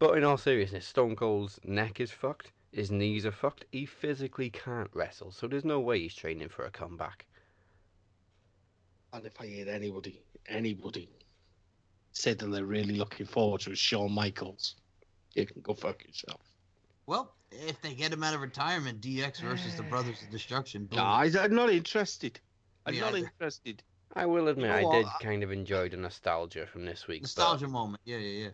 But in all seriousness, Stone Cold's neck is fucked. His knees are fucked. He physically can't wrestle, so there's no way he's training for a comeback. and if I hear anybody, anybody say that they're really looking forward to is Shawn Michaels, you can go fuck yourself. Well, if they get him out of retirement, DX versus the Brothers of Destruction. boom. No, I, I'm not interested. I'm Me not interested. I will admit, know I what? did kind of enjoy the nostalgia from this week. but- Nostalgia moment. Yeah, yeah, yeah.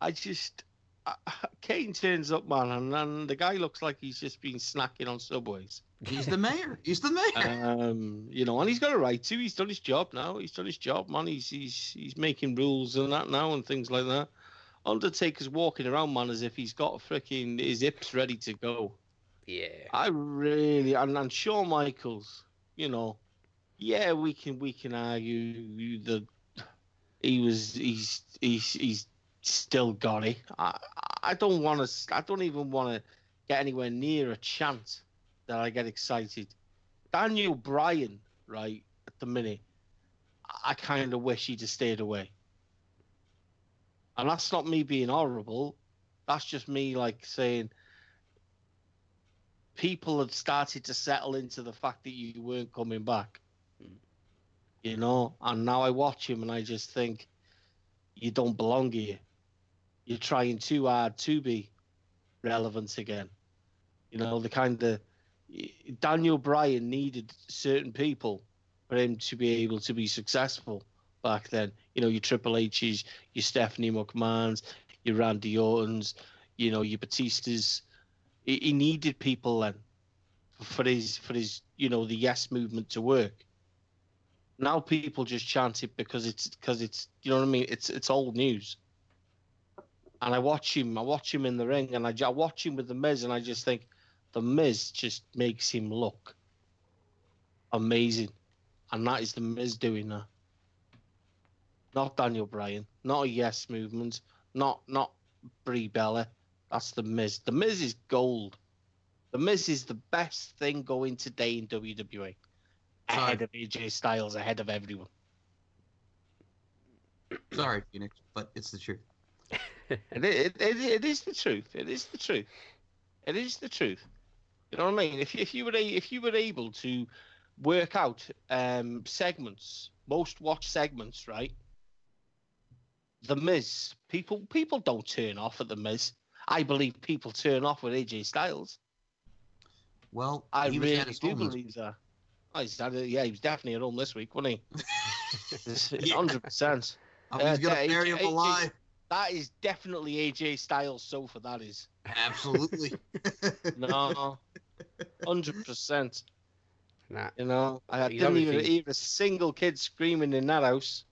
I just. I, Kane turns up, man, and, and the guy looks like he's just been snacking on subways. He's the mayor. He's the mayor. Um, you know, and he's got a right to. He's done his job now. He's done his job, man. He's he's he's making rules and that now and things like that. Undertaker's walking around, man, as if he's got freaking his hips ready to go. Yeah. I really and, and Shawn Michaels, you know, yeah, we can we can argue that he was he's he's he's still got it. I I don't want to. I don't even want to get anywhere near a chance that I get excited. Daniel Bryan, right at the minute, I kind of wish he'd have stayed away. And that's not me being horrible. That's just me like saying people had started to settle into the fact that you weren't coming back. You know, and now I watch him and I just think you don't belong here. You're trying too hard to be relevant again. You know, the kind of Daniel Bryan needed certain people for him to be able to be successful back then. You know, your Triple H's, your Stephanie McMahon's, your Randy Orton's, you know, your Batista's. He, he needed people then for his for his you know the yes movement to work. Now people just chant it because it's because it's you know what I mean. It's it's old news. And I watch him. I watch him in the ring, and I, I watch him with the Miz, and I just think the Miz just makes him look amazing, and that is the Miz doing that. Not Daniel Bryan, not a yes movement, not not Brie Bella. That's the Miz. The Miz is gold. The Miz is the best thing going today in WWE. Ahead of AJ Styles, ahead of everyone. Sorry, Phoenix, but it's the truth. It, it, it, it is the truth. It is the truth. It is the truth. You know what I mean? If, if you were a, if you were able to work out um, segments, most watched segments, right? The Miz, people people don't turn off at the Miz. I believe people turn off with AJ Styles. Well, I he was at really his do home this- believe that. Oh, he's had a- yeah, he was definitely at home this week, wasn't he? Yeah. Hundred percent. Oh, he's Uh, gonna yeah, bury him alive. That is definitely AJ Styles sofa. That is. Absolutely. No, hundred percent. Nah, You know, I He's didn't even obviously- hear a single kid screaming in that house.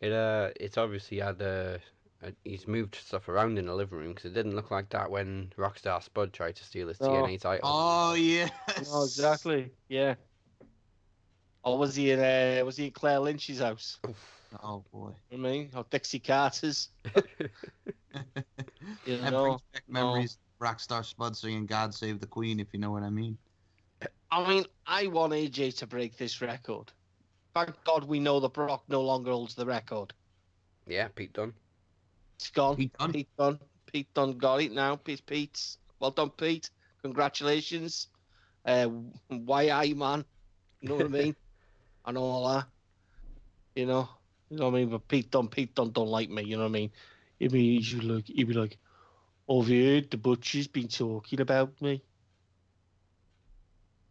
it uh, it's obviously had uh, uh, he's moved stuff around in the living room because it didn't look like that when Rockstar Spud tried to steal his No. TNA title. oh yes. Oh, exactly. Yeah. Or was he in uh, was he in Claire Lynch's house? Oh boy. I mean, or Dixie Carter's? You that know, brings back memories. of Rockstar Spud singing "God Save the Queen," if you know what I mean. I mean, I want AJ to break this record. Thank God we know that Brock no longer holds the record. yeah, Pete Dunne. It's gone. Pete Dunne? Pete Dunne. Pete Dunne got it now. Pete Pete. Well done, Pete. Congratulations. Uh, why are you, man? You know what I mean? And all that. You know? You know what I mean? But Pete Dunne, Pete Dunne don't like me. You know what I mean? He'd be, he'd be like, he'd be like, Have you heard the butcher's been talking about me?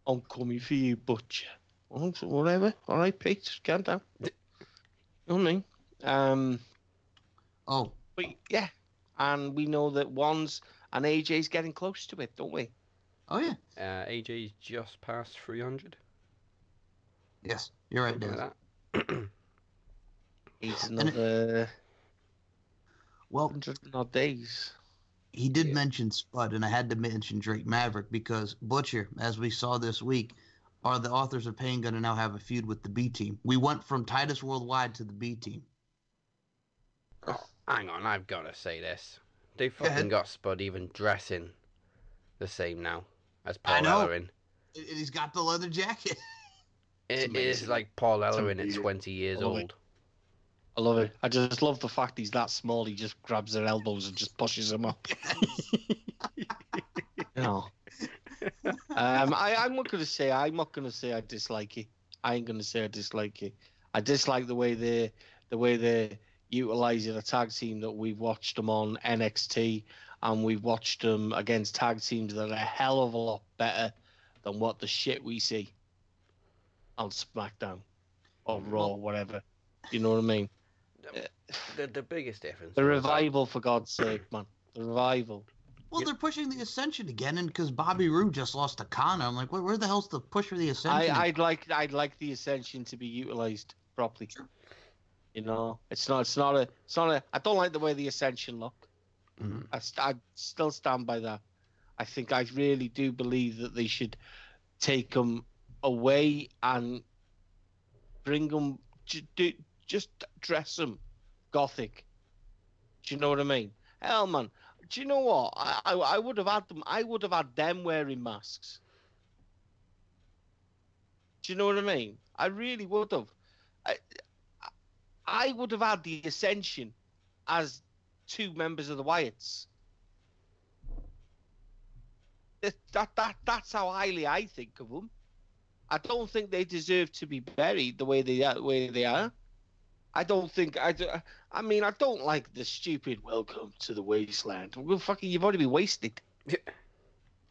I'm coming for you, butcher. Oh, so whatever. All right, Pete, calm down. You know what I mean? Um, Oh, but yeah, and we know that one's and AJ's getting close to it, don't we? oh yeah. Uh, AJ's just past 300. Yes, you're right, something Des. like that. He's And- another Well, hundred and odd days. he did Yeah. mention Spud, and I had to mention Drake Maverick because Butcher, as we saw this week, are the authors of Pain going to now have a feud with the B team? We went from Titus Worldwide to the B team. Oh, hang on, I've got to say this. They Go fucking got Spud even dressing the same now as I Paul know. Ellering. And he's got the leather jacket. It It's like Paul It's Ellering at 20 years I love it. old. I love it. I just love the fact he's that small. He just grabs their elbows and just pushes them up. you know. Um, I, I'm not gonna say I'm not gonna say I dislike it. I ain't gonna say I dislike it. I dislike the way they the way they're utilizing a tag team that we've watched them on NXT and we've watched them against tag teams that are a hell of a lot better than what the shit we see on SmackDown or Raw, or whatever. You know what I mean? The, the biggest difference. The was, like, revival, for God's sake, man. The revival. Well, they're pushing the Ascension again, and because Bobby Roode just lost to Connor, I'm like, where, where the hell's the push for the I, Ascension? I'd like I'd like the Ascension to be utilized properly. You know, it's not it's not a it's not a. I don't like the way the Ascension look. Mhm. I, st- I still stand by that. I think I really do believe that they should take them away and bring them. Do, just dress them gothic. Do you know what I mean? Hell, man. Do you know what? I, I I would have had them. I would have had them wearing masks. Do you know what I mean? I really would have. I, I would have had the Ascension as two members of the Wyatts. That, that, that that's how highly I think of them. I don't think they deserve to be buried the way they are. The way they are. I don't think I. do- I mean, I don't like the stupid "Welcome to the Wasteland." Well, fucking, you've already been wasted. Yeah.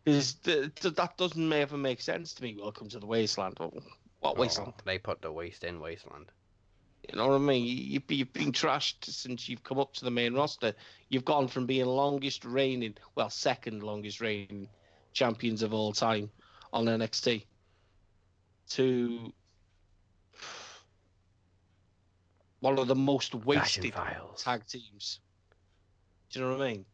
Because that doesn't ever make sense to me. Welcome to the Wasteland. Well, What oh, wasteland? they put the waste in Wasteland. You know what I mean? You, you've been trashed since you've come up to the main roster. You've gone from being longest reigning, well, second longest reigning champions of all time on NXT to one of the most wasted tag teams. Do you know what I mean?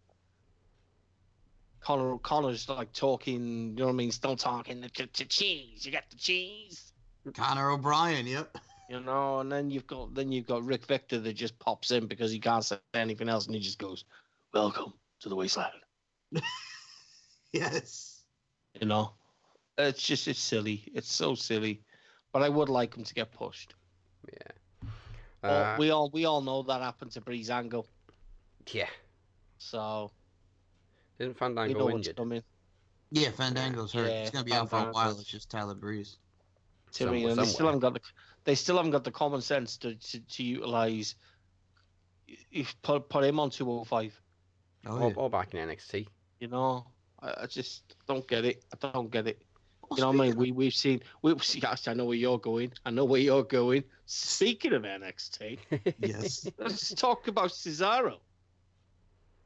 Connor Connor's like talking, you know what I mean? Still talking the ch- ch- cheese. You got the cheese. Connor O'Brien, yep. You know, and then you've got then you've got Rick Victor that just pops in because he can't say anything else, and he just goes, "Welcome to the wasteland." Yes. You know, it's just it's silly. It's so silly, but I would like him to get pushed. Yeah. Oh, Uh, we all we all know that happened to Breezango, yeah. so Isn't we Fandango know what's injured? coming. Yeah, Fandango's hurt. Yeah, He's gonna be out for a while. It's just Tyler Breeze. To me, and they still haven't got the they still haven't got the common sense to to, to utilize. If put put him on two hundred five, Oh, Or, yeah. or back in NXT. you know, I, I just don't get it. I don't get it. Well, You know what I mean? We we've seen we've seen. Yes, I know where you're going. I know where you're going. Speaking of NXT, Yes. let's talk about Cesaro.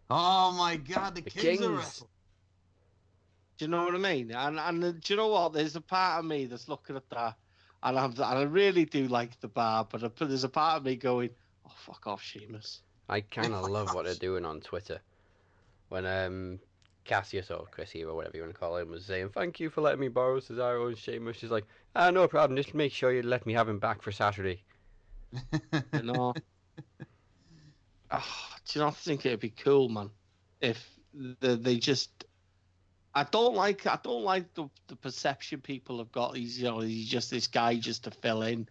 Oh my God, the, The Kings, Kings. wrestling. Do you know what I mean? And and uh, do you know what? There's a part of me that's looking at that, and I'm and I really do like the bar, but, I, there's a part of me going, "Oh fuck off, Sheamus." I kind of my love what they're doing on Twitter. When um Kassius or Chris Hero, whatever you want to call him, was saying, Thank you for letting me borrow Cesaro and Sheamus. She's like, Ah, no problem. Just make sure you let me have him back for Saturday. You know. Ah, do you not think it'd be cool, man? If the, they just, I don't like, I don't like the the perception people have got. He's, you know, he's just this guy just to fill in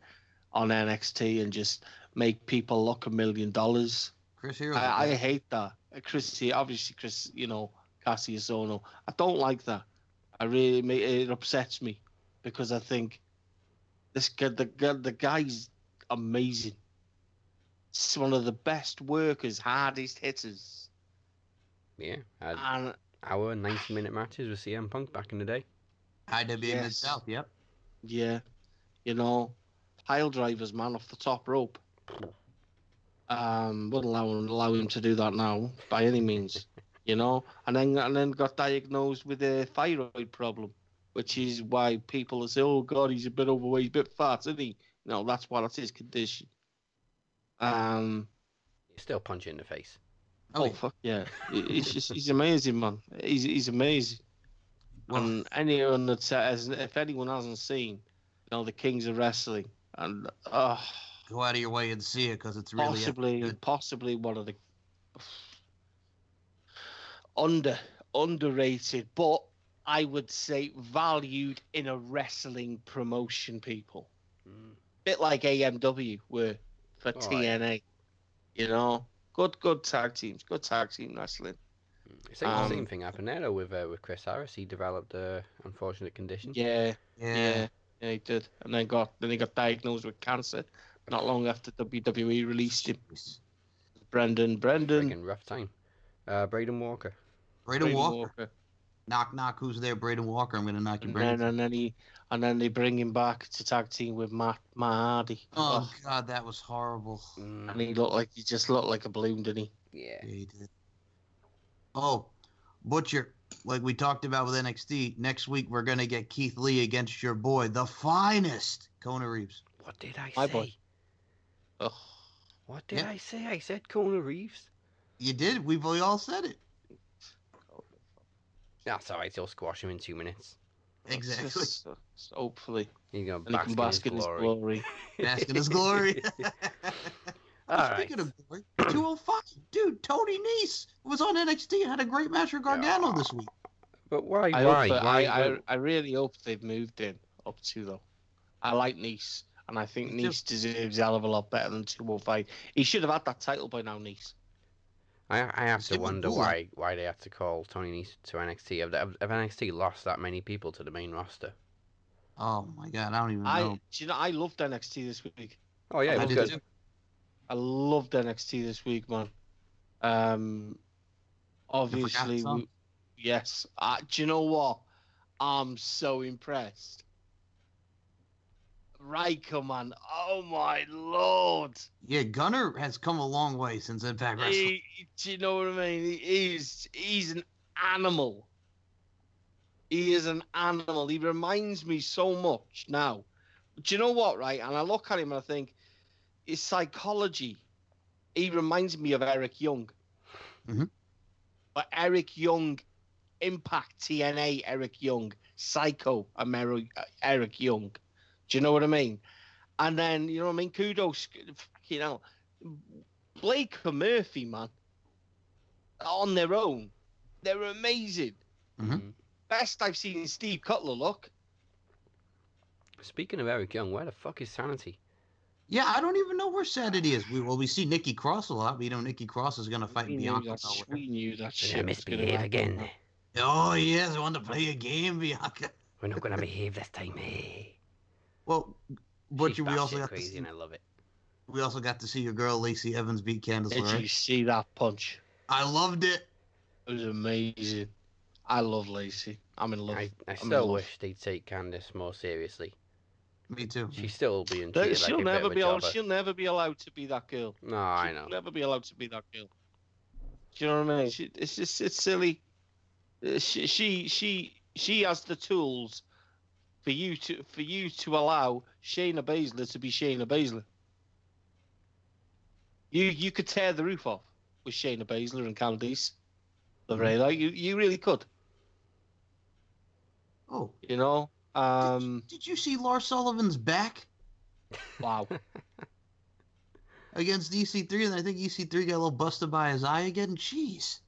on NXT and just make people look a million dollars. Chris Hero. I, I hate that. Chris, obviously, Chris, you know, Kassius Ohno. I don't like that. I really, ma- it upsets me because I think this guy, the the guy's amazing. He's one of the best workers, hardest hitters Yeah, had And hour, 90 minute matches with CM Punk back in the day. IWA Mid Yes. South. Yep. yeah, you know, pile drivers, man, off the top rope. Um, wouldn't allow him, allow him to do that now by any means, you know. And then and then got diagnosed with a thyroid problem, which is why people say, "Oh God, he's a bit overweight, he's a bit fat, isn't he?" No, that's what that's his condition. Um. Still punch you in the face. Oh, Oh, yeah. fuck yeah! He's just he's amazing, man. He's he's amazing. Well- and anyone that says if anyone hasn't seen, you know, the Kings of Wrestling, and uh, Go out of your way and see it because it's really possibly good. possibly one of the under underrated, but I would say valued in a wrestling promotion. People, Mm. bit like AMW were for All right. TNA. You know, good good tag teams, good tag team wrestling. Same, Um, same thing happened there though with uh, with Chris Harris. He developed a unfortunate condition. Yeah, Yeah. yeah, yeah, he did, and then got then he got diagnosed with cancer not long after WWE released him. Brendan, Brendan, Friggin' rough time. Uh, Braden Walker. Braden, Braden Walker. Knock knock. Who's there? Braden Walker. I'm gonna knock your and brains. then and then he and then they bring him back to tag team with Matt Matt Hardy. Oh God, that was horrible. Mm, and he looked like he just looked like a balloon, didn't he? yeah. Yeah, he did. Oh, Butcher. Like we talked about with NXT, next week we're gonna get Keith Lee against your boy, the finest, Kona Reeves. What did I My say? boy. Ugh. What did Yeah. I say? I said Kona Reeves. You did. We've we all said it. That's alright. He'll squash him in two minutes. Exactly. Just- just hopefully, He's gonna and he bask, can bask in his glory. Bask in his glory. All Speaking of glory, 205, dude, Tony Nese was on NXT and had a great match with Gargano this week. But why? I, why? hope why? I, I, why- I really hope they've moved in up to though. I like Nice, and I think Me. Nice deserves a hell of a lot better than 205. He should have had that title by now, Nice. I, I have to Same wonder why why they have to call Tony Nese to NXT. Have, have, have NXT lost that many people to the main roster? Oh my god, I don't even I, know. do you know, I loved NXT this week. Oh yeah, it I was did good. too. I loved NXT this week, man. Um, obviously, we, yes. Uh, do you know what? I'm so impressed. Ryker, man. Oh my lord. Yeah, Gunner has come a long way since Impact Wrestling. He, do you know what I mean? He is. He's an animal. He is an animal. He reminds me so much now. Do you know what, right? And I look at him and I think, his psychology. He reminds me of Eric Young. Mhm. But Eric Young, Impact TNA, Eric Young, Psycho, Ameri- Eric Young. Do you know what I mean? And then you know what I mean. Kudos, you know, Blake and Murphy, man, on their own, they're amazing. Mhm. Mm. Best I've seen in Steve Cutler look. Speaking of Eric Young, where the fuck is Sanity? Yeah, I don't even know where Saturday is. We well, we see Nikki Cross a lot. We know Nikki Cross is gonna fight we, knew Bianca. that, nowhere. we knew that Did shit. was gonna misbehave happen, again? Oh yes, I want to play a game, Bianca. We're not gonna behave this time, hey. Well, but She's we also batshit got to crazy, see, and I love it. we also got to see your girl Lacey Evans beat Candice Did LeRae. you see that punch? I loved it. It was amazing. I love Lacey. I'm in love. I, I I'm still love. wish they'd take Candice more seriously. Me too. She's still being But treated she'll like a never bit of be. a al- She'll never be allowed to be that girl. No, I She'll know. never be allowed to be that girl. Do you know what I mean? She, it's just it's silly. Uh, She, she she she has the tools for you to for you to allow Shayna Baszler to be Shayna Baszler. You you could tear the roof off with Shayna Baszler and Candice LeRae. Like you you really could. Oh, You know. Um. did you see Lars Sullivan's back Wow. against EC3? And I think EC3 got a little busted by his eye again. Jeez.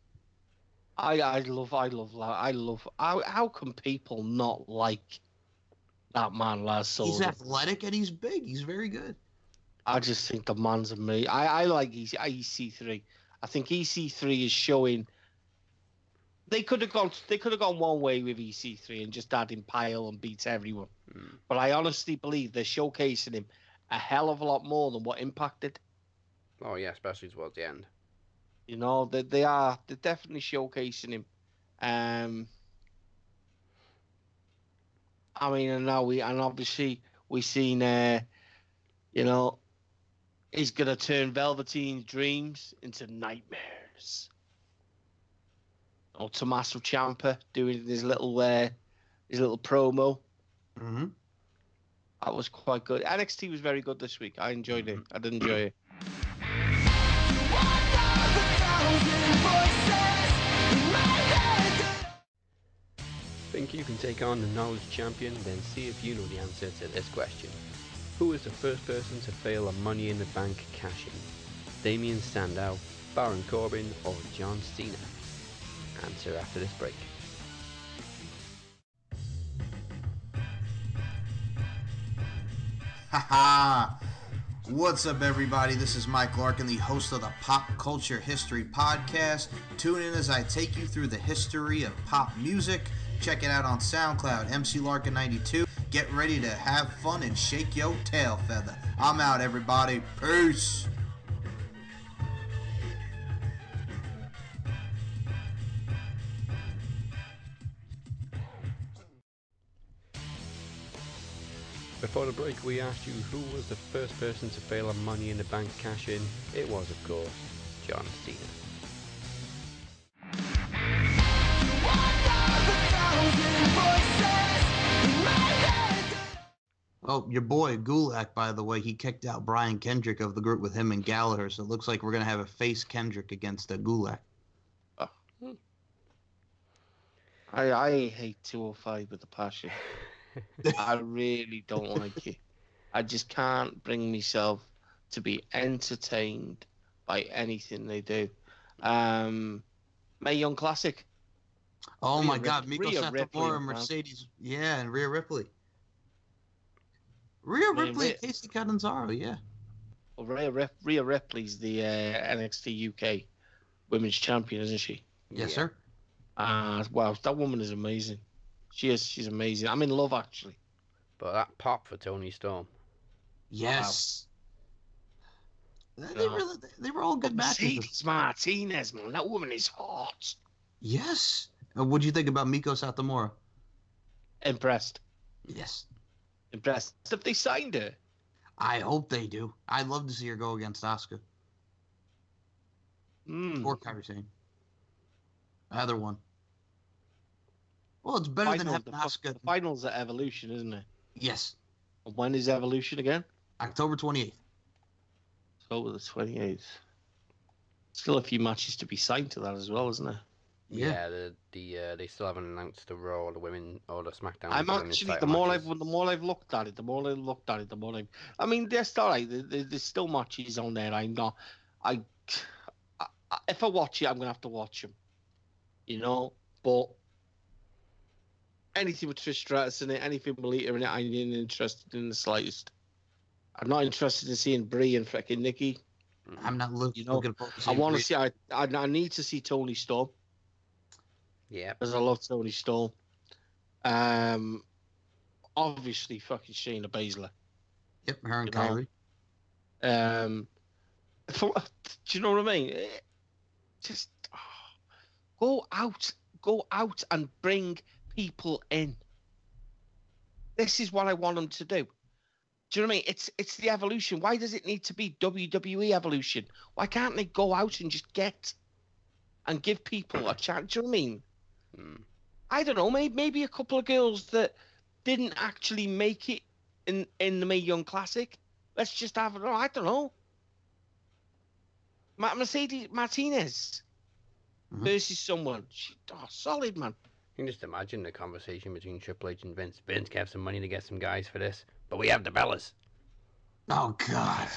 I I love I love I love how how can people not like that man Lars He's athletic and he's big. He's very good. I just think the man's amazing. I I like EC, EC3. I think EC3 is showing. They could have gone. They could have gone one way with EC3 and just had him pile and beat everyone. Mm. But I honestly believe they're showcasing him a hell of a lot more than what impacted. Oh yeah, especially towards the end. You know, they, they are they're definitely showcasing him. Um, I mean, and now we and obviously we've seen, uh, you know, he's gonna turn Velveteen's dreams into nightmares. Oh, Tommaso Ciampa doing his little uh, his little promo. Mm-hmm. That was quite good. NXT was very good this week. I enjoyed it. I did enjoy it. Think you can take on the knowledge champion? Then see if you know the answer to this question. Who is the first person to fail a Money in the Bank cash in? Damien Sandow, Baron Corbin, or John Cena? Answer after this break. Haha! What's up, everybody? This is Mike Larkin, the host of the Pop Culture History Podcast. Tune in as I take you through the history of pop music. Check it out on SoundCloud, MC Larkin92. Get ready to have fun and shake your tail feather. I'm out, everybody. Peace! Before the break, we asked you who was the first person to fail a Money in the Bank cash in. It was, of course, John Cena. Oh, your boy Gulak, by the way, he kicked out Brian Kendrick of the group with him and Gallagher, so it looks like we're gonna have a face Kendrick against a Gulak. I I hate 205 with a passion. I really don't like it. I just can't bring myself to be entertained by anything they do. Um, Mae Young Classic. Oh Rhea my Rip- God, Miko Rhea Ripley and Brown. Mercedes, yeah, and Rhea Ripley. Rhea mean, Ripley, Rhea- Kacy Catanzaro, yeah. Well, Rhea, Rip- Rhea Ripley's the uh, NXT UK Women's Champion, isn't she? Yes, Yeah. sir. Uh, wow, that woman is amazing. She is. She's amazing. I'm in love, actually. But that pop for Toni Storm. Yes. They, they Yeah. really, they were all good matches. Mercedes Martinez, man, that woman is hot. Yes. Uh, what'd you think about Meiko Satomura? Impressed. Yes. Impressed. If they signed her, I hope they do. I'd love to see her go against Asuka mm, or Kairi Sane. Either one. Well, it's better than having the, Asuka. the finals at Evolution, isn't it? Yes. When is Evolution again? October 28th. October the 28th. Still a few matches to be signed to that as well, isn't there? Yeah. Yeah, the the uh, they still haven't announced the Raw, or the women, or the SmackDown. I'm actually the title more matches. I've the more I've looked at it, the more I've looked at it, the more I've. I mean, they're still right. There, there- there's still matches on there. I'm not. I, I, I- if I watch it, I'm gonna have to watch them. You know, but anything with Trish Stratus in it, anything with Lita in it, I ain't interested in the slightest. I'm not interested in seeing Brie and freaking Nikki. I'm not look, You know, looking I want to see. I, I I need to see Toni Storm. Yeah, because I love Toni Storm. Um, obviously, fucking Shayna Baszler. Yep, her and. Kairi. Um, for, do you know what I mean? Eh, Just oh, go out, go out and bring people in. This is what I want them to do. Do you know what I mean? It's it's the evolution. Why does it need to be WWE evolution? Why can't they go out and just get and give people a chance? Do you know what I mean? Mm. I don't know, maybe maybe a couple of girls that didn't actually make it in in the Mae Young Classic. Let's just have it. I don't know. Mercedes Martinez Mhm. versus someone. She, oh, solid man. You can just imagine the conversation between Triple H and Vince. Vince gave some money to get some guys for this, but we have the Bellas. Oh God.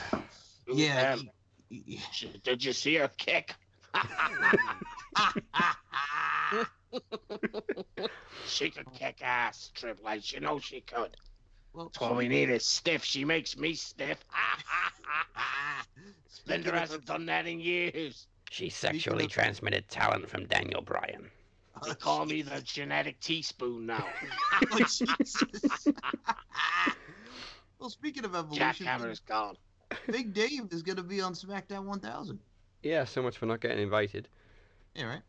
Yeah. Um, y- y- sh- did you see her kick? she could kick ass, Triple H. You know she could. well, That's what we need is stiff. She makes me stiff. speaking Splinter hasn't done that in years. She sexually transmitted talent from Daniel Bryan. They call me the genetic teaspoon now. Oh, well, speaking of evolution, Jackhammer is gone. Big Dave is going to be on SmackDown 1000. Yeah, so much for not getting invited. Yeah, right.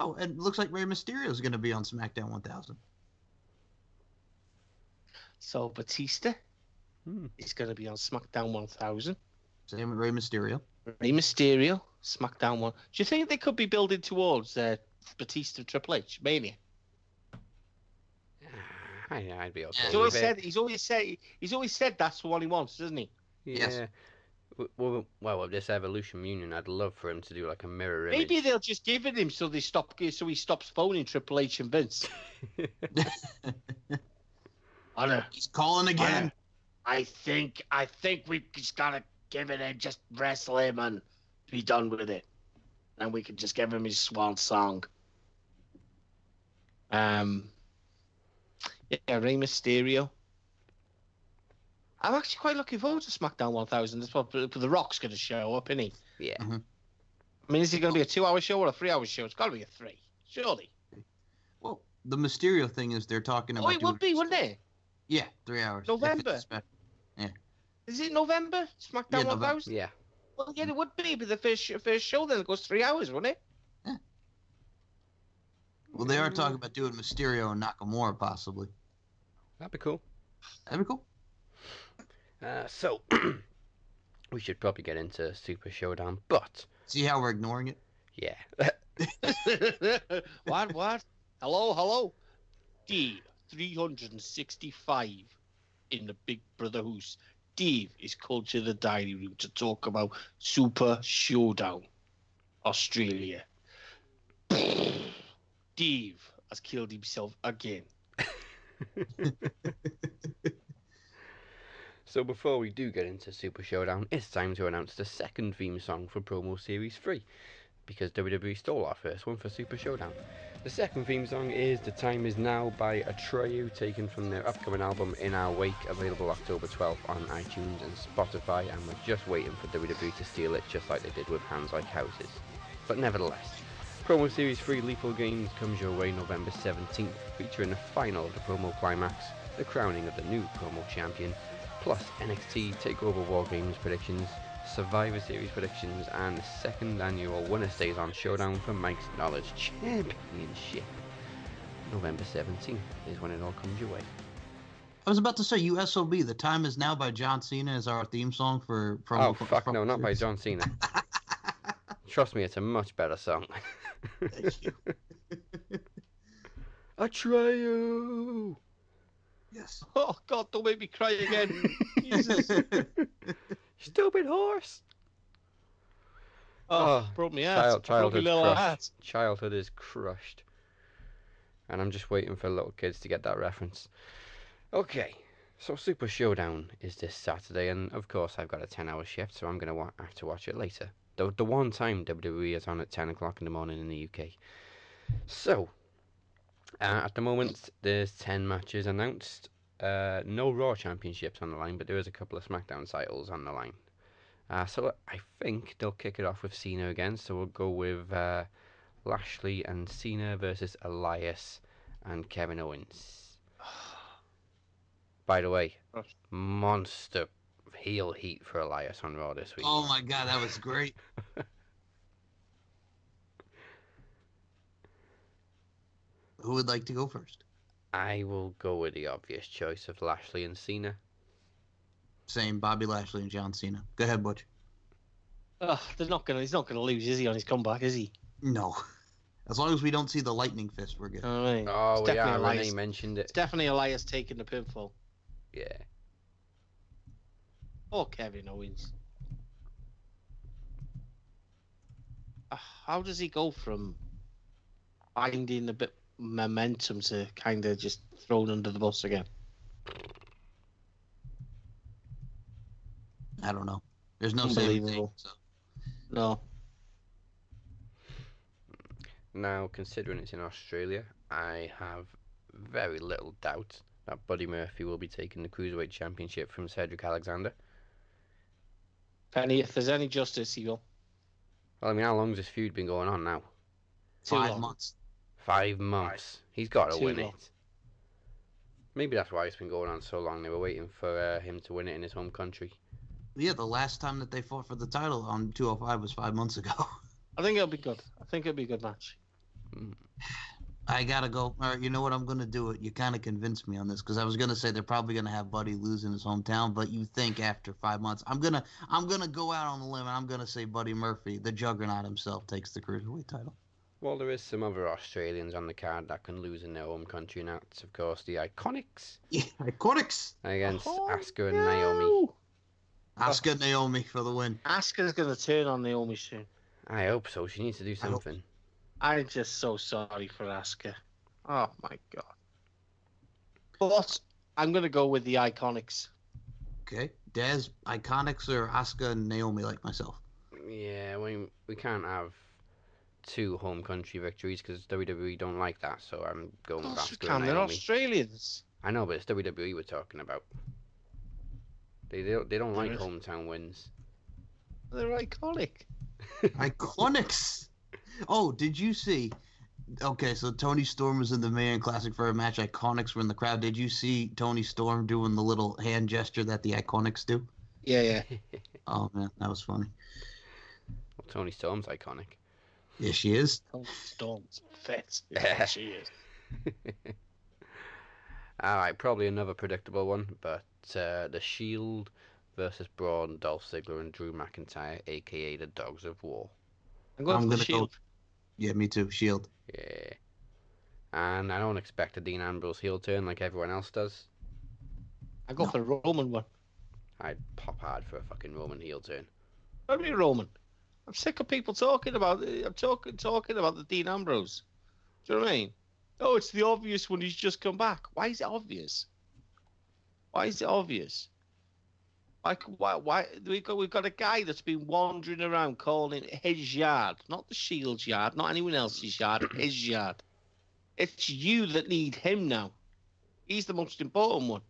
Oh, and it looks like Rey Mysterio is going to be on SmackDown 1000. So Batista Hmm. is going to be on SmackDown 1000. Same with Rey Mysterio. Rey Mysterio, SmackDown 1. Do you think they could be building towards uh, Batista Triple H Mania? I, I'd be okay. He's always said it. he's always said he's always said that's what he wants, doesn't he? Yeah. Yes. W- Well, well, with this Evolution Union, I'd love for him to do like a mirror image. Maybe they'll just give it him so they stop so he stops phoning Triple H and Vince. I know. He's calling again. I think I think we just gotta give it and just wrestle him and be done with it. And we can just give him his swan song. Um Yeah, Rey Mysterio. I'm actually quite looking forward to SmackDown 1000. That's what but The Rock's going to show up, isn't he? yeah. Mm-hmm. I mean, is it going to be a two-hour show or a three-hour show? It's got to be a three, surely. Well, the Mysterio thing is they're talking oh, about. Oh, it doing- would be, wouldn't it? Yeah, three hours. November. Yeah. Is it November? SmackDown Yeah, November. 1000? Yeah. Well, yeah, it would be, but the first, first show then it goes three hours, wouldn't it? Yeah. Well, they are talking about doing Mysterio and Nakamura possibly. That'd be cool. That'd be cool. Uh, so, we should probably get into Super Showdown, but See how we're ignoring it? yeah. what? What? Hello, hello. D three hundred and sixty-five in the Big Brother house. Dave is called to the dining room to talk about Super Showdown, Australia. Dave has killed himself again. So before we do get into Super Showdown, it's time to announce the second theme song for Promo Series 3, because WWE stole our first one for Super Showdown. The second theme song is The Time Is Now by Atreyu, taken from their upcoming album In Our Wake, available October 12th on iTunes and Spotify, and we're just waiting for WWE to steal it just like they did with Hands Like Houses. But nevertheless, Promo Series 3 Lethal Games comes your way November 17th, featuring the final of the promo climax, the crowning of the new promo champion, plus NXT TakeOver War Games predictions, Survivor Series predictions, and the second annual Winner Stays On Showdown for Mike's Knowledge Championship. November 17th is when it all comes your way. I was about to say USOB. The time is now by John Cena is our theme song for. Promo, oh, fuck promo no, not by. John Cena. Trust me, it's a much better song. Thank you. Atreyu! Yes. Oh God! Don't make me cry again. Jesus. Stupid horse! Oh, Oh, broke me heart. child- broke my childhood little crushed. heart. Childhood is crushed. And I'm just waiting for little kids to get that reference. Okay, so Super Showdown is this Saturday, and of course I've got a 10 hour shift, so I'm going to wa- have to watch it later. The, the one time WWE is on at 10 o'clock in the morning in the UK. So, uh, at the moment, there's 10 matches announced. Uh, no Raw Championships on the line, but there is a couple of SmackDown titles on the line. Uh, so I think they'll kick it off with Cena again. So we'll go with uh, Lashley and Cena versus Elias and Kevin Owens. By the way, monster heel heat for Elias on Raw this week. Oh my god, that was great. Who would like to go first? I will go with the obvious choice of Lashley and Cena. Same, Bobby Lashley and John Cena. Go ahead, Butch. Oh, they're not gonna. He's not gonna lose, is he? On his comeback, is he? No. As long as we don't see the lightning fist, we're good. All right. Oh, it's yeah, definitely Renee Elias. mentioned It's it. definitely Elias taking the pinfall. Yeah. Or Kevin Owens. How does he go from finding a bit momentum to kind of just thrown under the bus again? I don't know. There's no saving Unbelievable. thing, so. No. Now, considering it's in Australia, I have very little doubt that Buddy Murphy will be taking the Cruiserweight Championship from Cedric Alexander. Penny, if there's any justice, he will. Well, I mean, how long's this feud been going on now? Too Five long. months. Five months. He's got to Too win long. it. Maybe that's why it's been going on so long. They were waiting for uh, him to win it in his home country. Yeah, the last time that they fought for the title on 205 was five months ago. I think it'll be good. I think it'll be a good match. I gotta go. All right, you know what? I'm gonna do it. You kind of convinced me on this because I was gonna say they're probably gonna have Buddy lose in his hometown, but you think after five months, I'm gonna I'm gonna go out on the limb and I'm gonna say Buddy Murphy, the Juggernaut himself, takes the cruiserweight title. Well, there is some other Australians on the card that can lose in their home country, and that's of course the Iconics Yeah, Iconics. against Oh, Asuka and Naomi. Asuka and Naomi for the win. Asuka's gonna turn on Naomi soon. I hope so. She needs to do something. I'm just so sorry for Asuka. Oh my god. But I'm gonna go with the Iconics. Okay, Daz, Iconics or Asuka and Naomi like myself. Yeah, we we can't have two home country victories because WWE don't like that. So I'm going Of with course we Asuka can. and They're Naomi. Australians. I know, but it's WWE we're talking about. They they don't, they don't like Right. hometown wins. They're iconic. Iconics. Oh, did you see? Okay, so Toni Storm was in the Man Classic for a match. Iconics were in the crowd. Did you see Toni Storm doing the little hand gesture that the Iconics do? Yeah, yeah. Oh man, that was funny. Well, Toni Storm's iconic. Yeah, she is. Toni Storm's fit. Yeah, she is. All right, probably another predictable one, but uh, the Shield versus Braun, Dolph Ziggler, and Drew McIntyre, aka the Dogs of War. I'm going I'm for the gonna go- Shield. Yeah, me too. Shield. Yeah. And I don't expect a Dean Ambrose heel turn like everyone else does. I go No. for the Roman one. I'd pop hard for a fucking Roman heel turn. I mean Roman. I'm sick of people talking about. I'm talking talking about the Dean Ambrose. Do you know what I mean? Oh, it's the obvious one. He's just come back. Why is it obvious? Why is it obvious? Like why? Why we got we've got a guy that's been wandering around calling his yard, not the Shield's yard, not anyone else's yard, his yard. It's you that need him now. He's the most important one.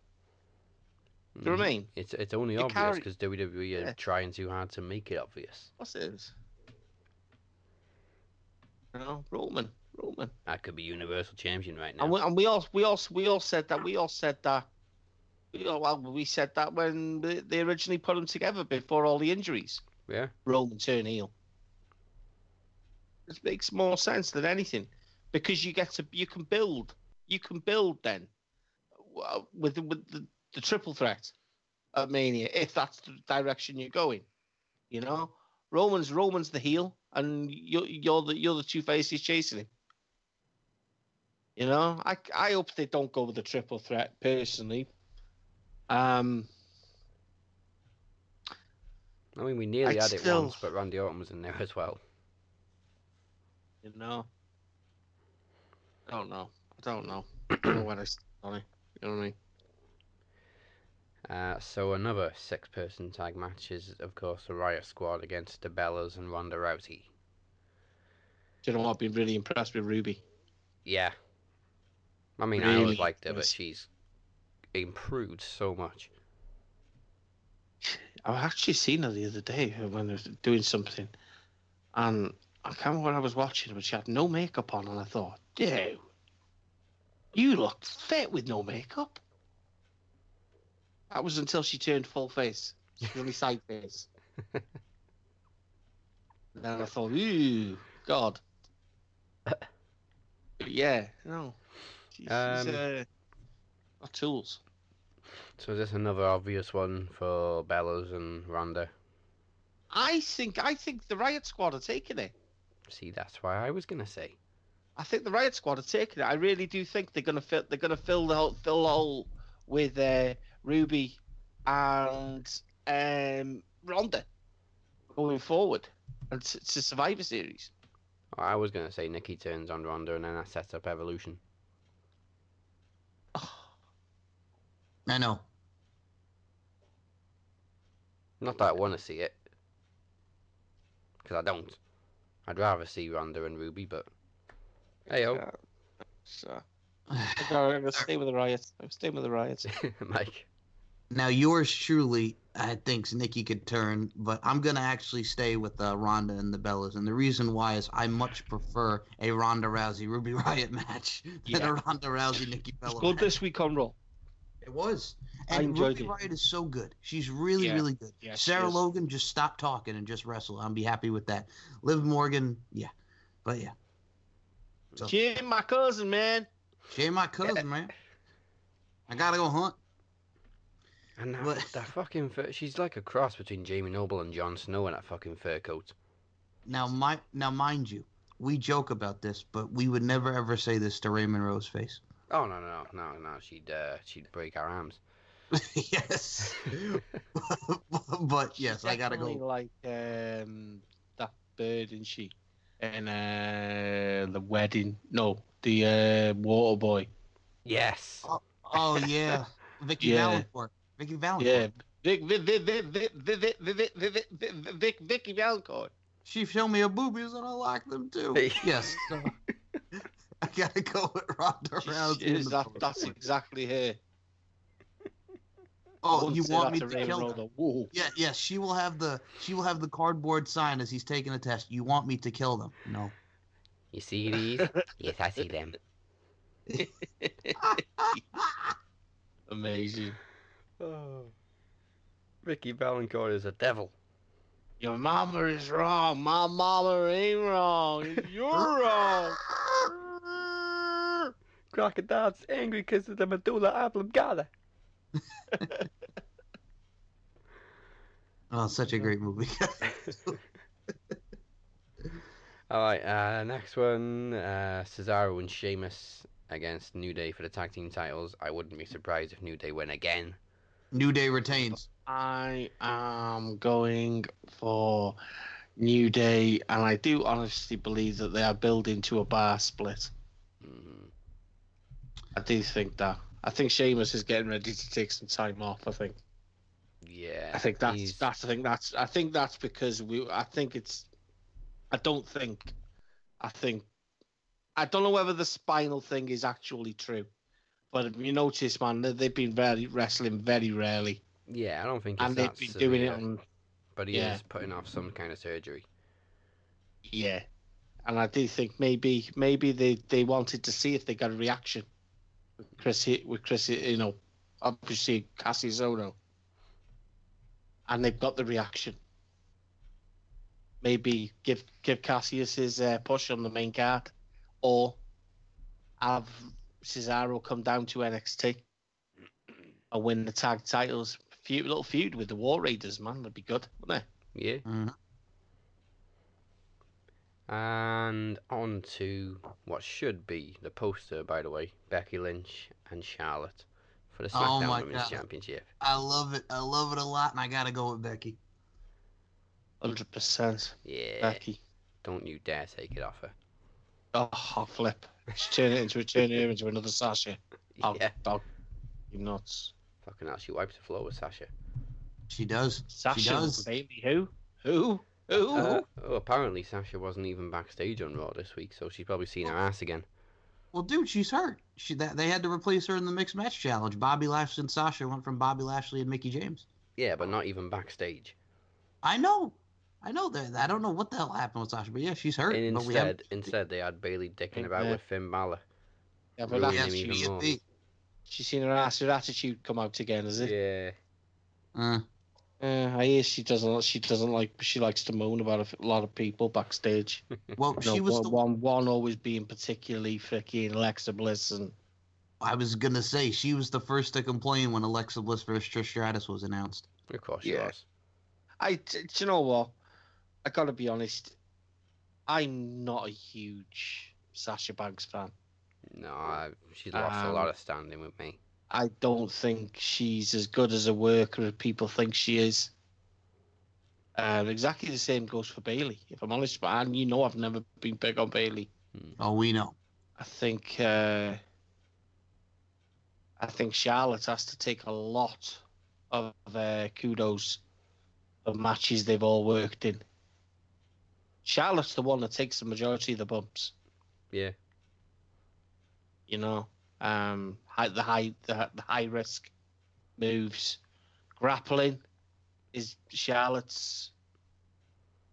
Mm-hmm. Do you know what I mean? It's it's only obvious because WWE are Yeah. trying too hard to make it obvious. What's this? You know, Roman, Roman. That could be Universal Champion right now. And we, and we all we all we all said that we all said that. We all, well, we said that when they originally put them together before all the injuries. Yeah. Roman turn heel. This makes more sense than anything, because you get to you can build you can build then with the, with the, the triple threat at Mania if that's the direction you're going. You know, Roman's Roman's the heel, and you're you're the you're the two faces chasing him. You know, I I hope they don't go with the triple threat personally. Um, I mean, we nearly I'd had it still- once, but Randy Orton was in there as well. you know, I don't know. I don't know. I don't know what I. You know what I mean? Uh, so another six-person tag match is, of course, the Riott Squad against the Bellas and Ronda Rousey. Do you know what? I've been really impressed with Ruby. Yeah. I mean, I always Really liked her, but she's improved so much. I've actually seen her the other day when I was doing something, and I can't remember what I was watching, but she had no makeup on, and I thought, dude, you look fit with no makeup. That was until she turned full face. Only side face. and then I thought, ooh, God. Yeah, no. She's, Um, uh, tools. So is this another obvious one for Bellas and Ronda? I think I think the Riott Squad are taking it. See, that's why I was gonna say. I think the Riott Squad are taking it. I really do think they're gonna fill. They're gonna fill the whole, fill the hole with uh, Ruby and um, Ronda going forward, and it's, it's a Survivor Series. I was gonna say Nikki turns on Ronda and then I set up Evolution. I know. Not that I want to see it, because I don't. I'd rather see Ronda and Ruby, but hey yo, Yeah. So I'm gonna, I'm gonna stay with the Riots. I'm staying with the Riots. Mike. Now yours truly, I think Nikki could turn, but I'm gonna actually stay with uh, Ronda and the Bellas, and the reason why is I much prefer a Ronda Rousey Ruby Riot match than Yeah. a Ronda Rousey Nikki It's Bella good match. this week on Raw. It was. And enjoyed Ruby it. Riot is so good. She's really, Yeah. really good. Yeah, Sarah. Logan just stop talking and just wrestle. I'll be happy with that. Liv Morgan, yeah. But yeah. So, She ain't my cousin, man. She ain't my cousin, man. I gotta go hunt. And that, What? that fucking fur, she's like a cross between Jamie Noble and Jon Snow in that fucking fur coat. Now, my now, mind you, we joke about this, but we would never ever say this to Raymond Rose face. Oh no no no no! She'd uh, she'd break our arms. yes. but yes, She's I gotta go. Like um, that bird, isn't she? And uh, the wedding. No, the uh, water boy. Yes. Oh yeah, Vicky Yeah. Vallencourt. Vicky Vallencourt. Yeah, Vic, Vic, Vic, Vic, Vic, Vic, Vic, Vic, Vic, Vic, Vic, Vic, Vicky Vallencourt. She showed me her boobies and I like them too. Hey. yes. So, I gotta go with Ronda She- Rousey. she in is, the that, that's exactly her. Oh, you want me that to Raymond kill her? Roller. Whoa. Yeah, yes. She will have the she will have the cardboard sign as he's taking a test. You want me to kill them? No. You see these? yes, I see them. Amazing. Oh. Ricky Vallencourt is a devil. Your mama is wrong. My mama ain't wrong. You're wrong. Crocodile's angry because of the medulla oblongata. Oh, such a great movie. All right, uh, next one, uh, Cesaro and Sheamus against New Day for the tag team titles. I wouldn't be surprised if New Day win again. New Day retains. I am going for New Day, and I do honestly believe that they are building to a bar split. Mhm. I do think that. I think Sheamus is getting ready to take some time off. I think. Yeah, I think that's he's- that's. I think that's. I think that's because we. I think it's. I don't think. I think. I don't know whether the spinal thing is actually true, but you notice, man, they- they've been very wrestling very rarely, Yeah, I don't think it's and they've been doing it severe, on but he yeah. is putting off some kind of surgery. Yeah, and I do think maybe maybe they, they wanted to see if they got a reaction with Chris with Chris you know obviously Kassius Ohno, and they've got the reaction. Maybe give give Kassius his uh, push on the main card, or have Cesaro come down to NXT and win the tag titles. Feud, little feud with the War Raiders, man, that'd be good, wouldn't it? Yeah, Mhm. And on to what should be the poster, by the way, Becky Lynch and Charlotte for the Oh SmackDown my Women's God. Championship. I love it. I love it a lot, and I gotta go with Becky. Hundred percent, Yeah, Becky. don't you dare take it off her. Oh, I'll flip. Just turn it into a turn her into another Sasha. I'll, oh, Yeah, I'll, you nuts. fucking hell, she wipes the floor with Sasha. She does. Sasha She does. Bayley, who? Who? Who? Uh, oh, apparently Sasha wasn't even backstage on Raw this week, so she's probably seen her ass again. Well, dude, she's hurt. She that they had to replace her in the mixed match challenge. Bobby Lashley and Sasha went from Bobby Lashley and Mickie James. Yeah, but not even backstage. I know. I know that. I don't know what the hell happened with Sasha, but yeah, she's hurt. And but we have instead, instead they had Bayley dicking Think about that- with Finn Balor. yeah, but that's, him even she's, more. She's seen her ass, her attitude come out again, is it? Yeah, Uh, Uh, I hear she doesn't. She doesn't like. She likes to moan about a lot of people backstage. well, No, she was one, the one, one always being particularly freaking Alexa Bliss, and I was gonna say she was the first to complain when Alexa Bliss versus Trish Stratus was announced. of course she Yeah. was. I. d- Do you know what? I gotta be honest. I'm not a huge Sasha Banks fan. No, I, she's lost a lot Um, of standing with me. I don't think she's as good as a worker as people think she is. Um, exactly the same goes for Bayley. If I'm honest, but and you know I've never been big on Bayley. Oh, we know. I think uh, I think Charlotte has to take a lot of uh, kudos of matches they've all worked in. Charlotte's the one that takes the majority of the bumps. Yeah, you know, um, high, the high the, the high risk moves, grappling is Charlotte's.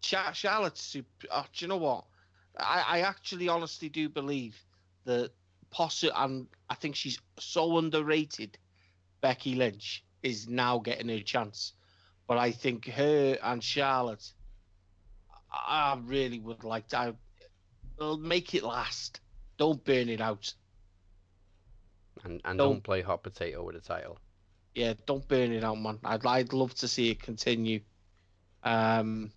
Char- Charlotte's super. Oh, do you know what? I, I actually honestly do believe that possi and I think she's so underrated Becky Lynch is now getting her chance. But I think her and Charlotte, I really would like to I- make it last. Don't burn it out. And and Don't- don't play hot potato with the title. Yeah, don't burn it out, man. I'd I'd love to see it continue. Um,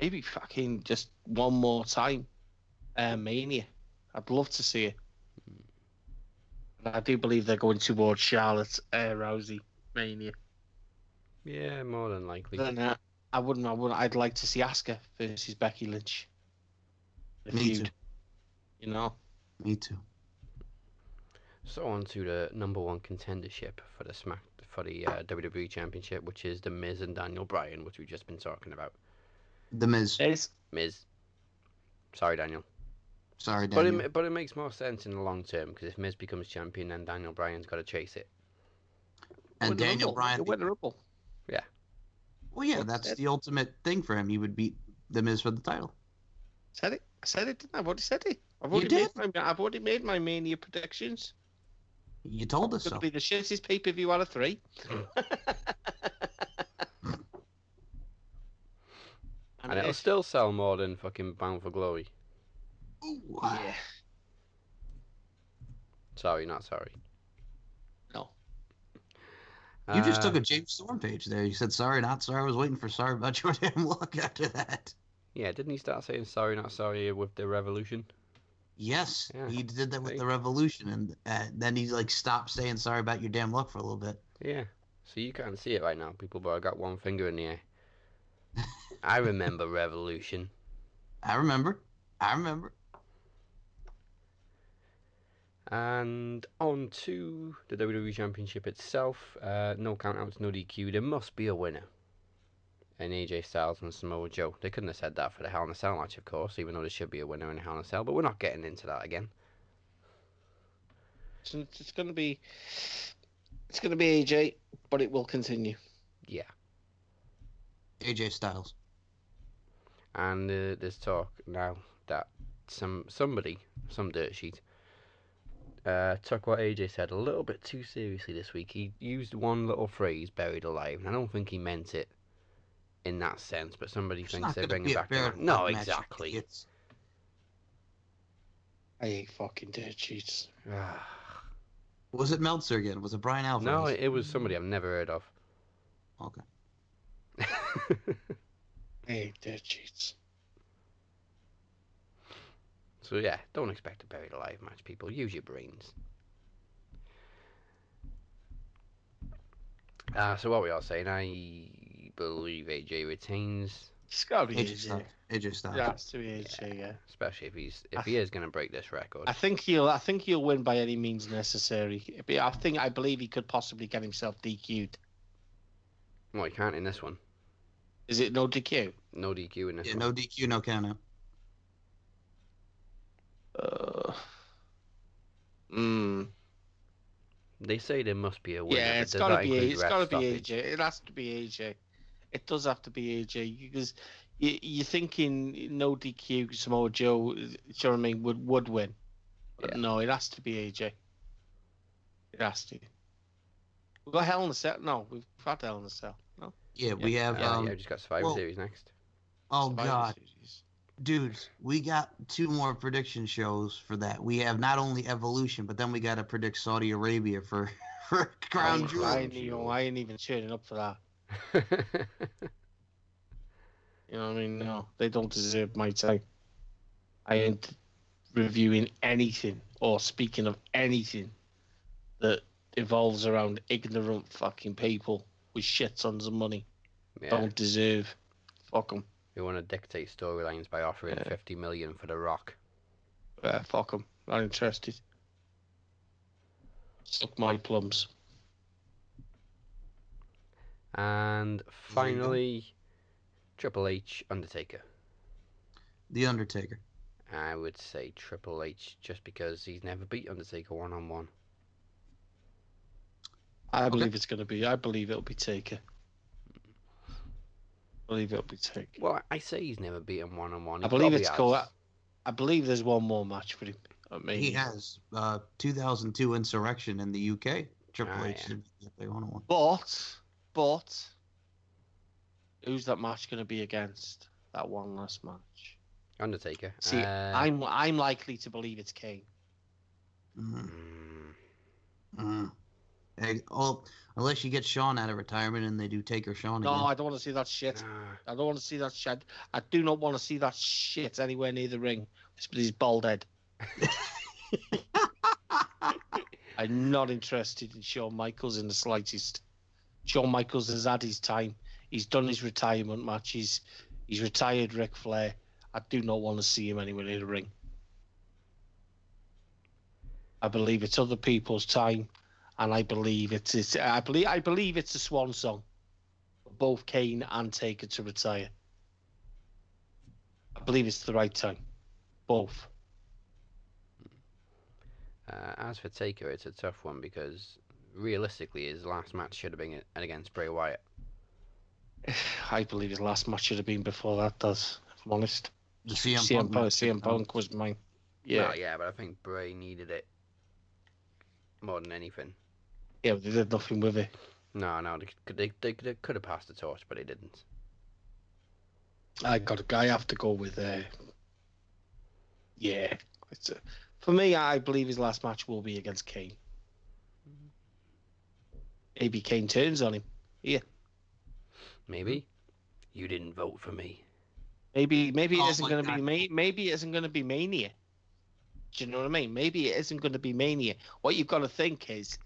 maybe fucking just one more time. Uh, Mania. I'd love to see it. I do believe they're going towards Charlotte uh, Rousey Mania. Yeah, more than likely. Then uh, I wouldn't. I wouldn't. I'd like to see Asuka versus Becky Lynch. Me feud. too. You know. Me too. So on to the number one contendership for the Smack for the uh, WWE Championship, which is the Miz and Daniel Bryan, which we've just been talking about. The Miz. There's Miz. Sorry, Daniel. Sorry, But Daniel. it, but it makes more sense in the long term because if Miz becomes champion, then Daniel Bryan's got to chase it. and win Daniel Rumble. Bryan. He'll win the Rumble. Well, yeah, that's That's- the ultimate thing for him. He would beat the Miz for the title. Said it. I said it. Didn't I? I've already said it. I've You did. made my. I've already made my Mania predictions. You told us It's so. going to be the shittest pay per view out of three. And it'll it- still sell more than fucking Bound for Glory. Ooh, yeah. Sorry, not sorry. No. You just Uh, took a James Storm page there. You said sorry, not sorry. I was waiting for sorry about your damn luck after that. Yeah, didn't he start saying sorry, not sorry with the Revolution? Yes, Yeah. he did that with the Revolution, and uh, then he like stopped saying sorry about your damn luck for a little bit. Yeah. So you can't see it right now, people, but I got one finger in the air. I remember Revolution. I remember. I remember. And on to the WWE Championship itself. Uh, no countouts, no DQ. There must be a winner. And AJ Styles and Samoa Joe. They couldn't have said that for the Hell in a Cell match, of course, even though there should be a winner in Hell in a Cell. But we're not getting into that again. So it's it's going to be. It's going to be AJ, but it will continue. Yeah. AJ Styles. And uh, there's talk now that some somebody, some dirt sheet, uh, took what AJ said a little bit too seriously this week. He used one little phrase, "buried alive," and I don't think he meant it in that sense. But somebody It's thinks they're gonna bringing be back the No, White match, you exactly. idiots. I hate fucking dirt sheets. Was it Meltzer again? Was it Bryan Alvarez? no, it was somebody I've never heard of. Okay. I hate dirt sheets. so yeah, don't expect a buried alive match, people. Use your brains. Uh, so what we are saying, I believe AJ retains, It's got to be AJ AJ. Styles. AJ Styles. It has to be AJ. Yeah. especially if he's I if he is going to break this record. I think he'll. I think he'll win by any means necessary. But I think. I believe he could possibly get himself DQ'd. Well, he can't in this one. Is it no DQ? No DQ in this Yeah, one. no DQ, no count out. Uh. Hmm. They say there must be a winner. Yeah, but it's does gotta that be. include It's ref gotta be stoppage? AJ. It has to be AJ. It does have to be AJ because you, you're thinking no DQ Samoa Joe. Do you know what I mean? Would would win. But Yeah. no, it has to be AJ. It has to. We've got Hell in a Cell. No, we've had Hell in a Cell. No. Yeah, we have. Yeah, um, yeah, we just got Survivor well- Series next. oh Survivor God, Series. dudes, we got two more prediction shows for that. We have not only Evolution, but then we got to predict Saudi Arabia for for Crown I, Jewel. I, ain't even, I ain't even turning up for that. You know what I mean? No, they don't deserve my time. I ain't reviewing anything or speaking of anything that evolves around ignorant fucking people with shit tons of money. yeah, Don't deserve. Fuck them. we want to dictate storylines by offering Yeah. 50 million for The Rock. Fuck them. Not interested. Suck my plums. And you go. finally, Triple H, Undertaker. The Undertaker. I would say Triple H just because he's never beat Undertaker one on one. I believe it's going to be. I believe it'll be Taker. I believe it'll be Taker. Well, I say he's never beaten one on one. I believe it's called. I believe there's one more match for him. I mean, He has uh, 2002 Insurrextion in the UK. Triple Ah, H yeah. should be a big one on one. But, but, who's that match going to be against? That one last match. Undertaker. See, Uh, I'm I'm likely to believe it's Kane. Mm, mm. Hey, oh, unless you get Shawn out of retirement and they do Taker Shawn No, again. I don't want to see that shit. nah. I don't want to see that shit. I do not want to see that shit anywhere near the ring. With his bald head. I'm not interested in Shawn Michaels in the slightest. Shawn Michaels has had his time. He's done his retirement match. He's he's retired Ric Flair. I do not want to see him anywhere near the ring. I believe it's other people's time, and I believe it's, it's I believe I believe it's a swan song. for Both Kane and Taker to retire. I believe it's the right time. Both. Uh, as for Taker, it's a tough one because realistically, his last match should have been against Bray Wyatt. I believe his last match should have been before that does, if I'm honest. The CM, CM, Punk Punk. CM Punk was mine. Yeah. Well, yeah, but I think Bray needed it more than anything. Yeah, but they did nothing with it. No, no, they could they, they, they could have passed the torch, but they didn't. I got I have to go with uh Yeah. It's a, for me I believe his last match will be against Kane. Maybe Kane turns on him. Yeah. Maybe you didn't vote for me. Maybe maybe it Oh isn't gonna be God. ma- maybe it isn't gonna be mania. Do you know what I mean? Maybe it isn't gonna be mania. What you've got to think is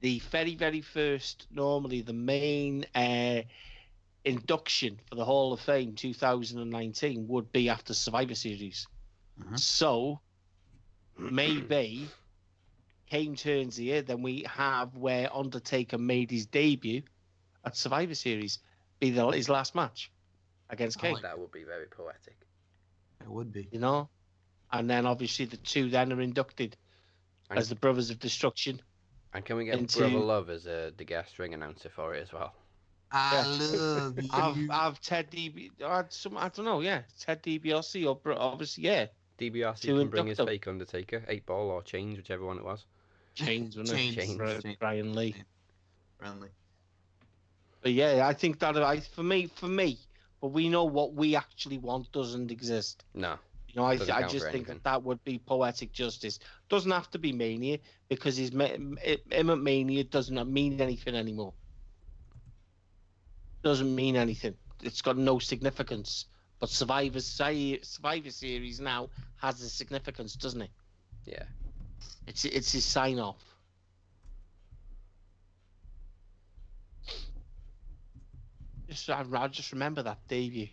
the very, very first normally the main uh induction for the Hall of Fame 2019 would be after Survivor Series. Mhm. So maybe Kane turns here, then we have where Undertaker made his debut at Survivor Series, be the, his last match against I Kane like That would be very poetic. It would be. you know. And then obviously the two then are inducted And, as the Brothers of Destruction. and can we get into- Brother Love as uh, the guest ring announcer for it as well? I Yeah. love you. I've, I've Ted DB, I, some, I don't know, yeah, Ted DiBiase or obviously, yeah, DiBiase can bring his induct fake Undertaker, eight ball or change, whichever one it was. Chains, wasn't it? Chains, Bri- Chains. Brian Lee. Friendly. But yeah, I think that I for me, for me, but we know what we actually want doesn't exist. No, You know, I, I just think that that would be poetic justice. Doesn't have to be mania because his ma- him at mania doesn't mean anything anymore. Doesn't mean anything. It's got no significance. But Survivor Survivor Series now has a significance, doesn't it? yeah. It's it's his sign off. Just I, I just remember that debut.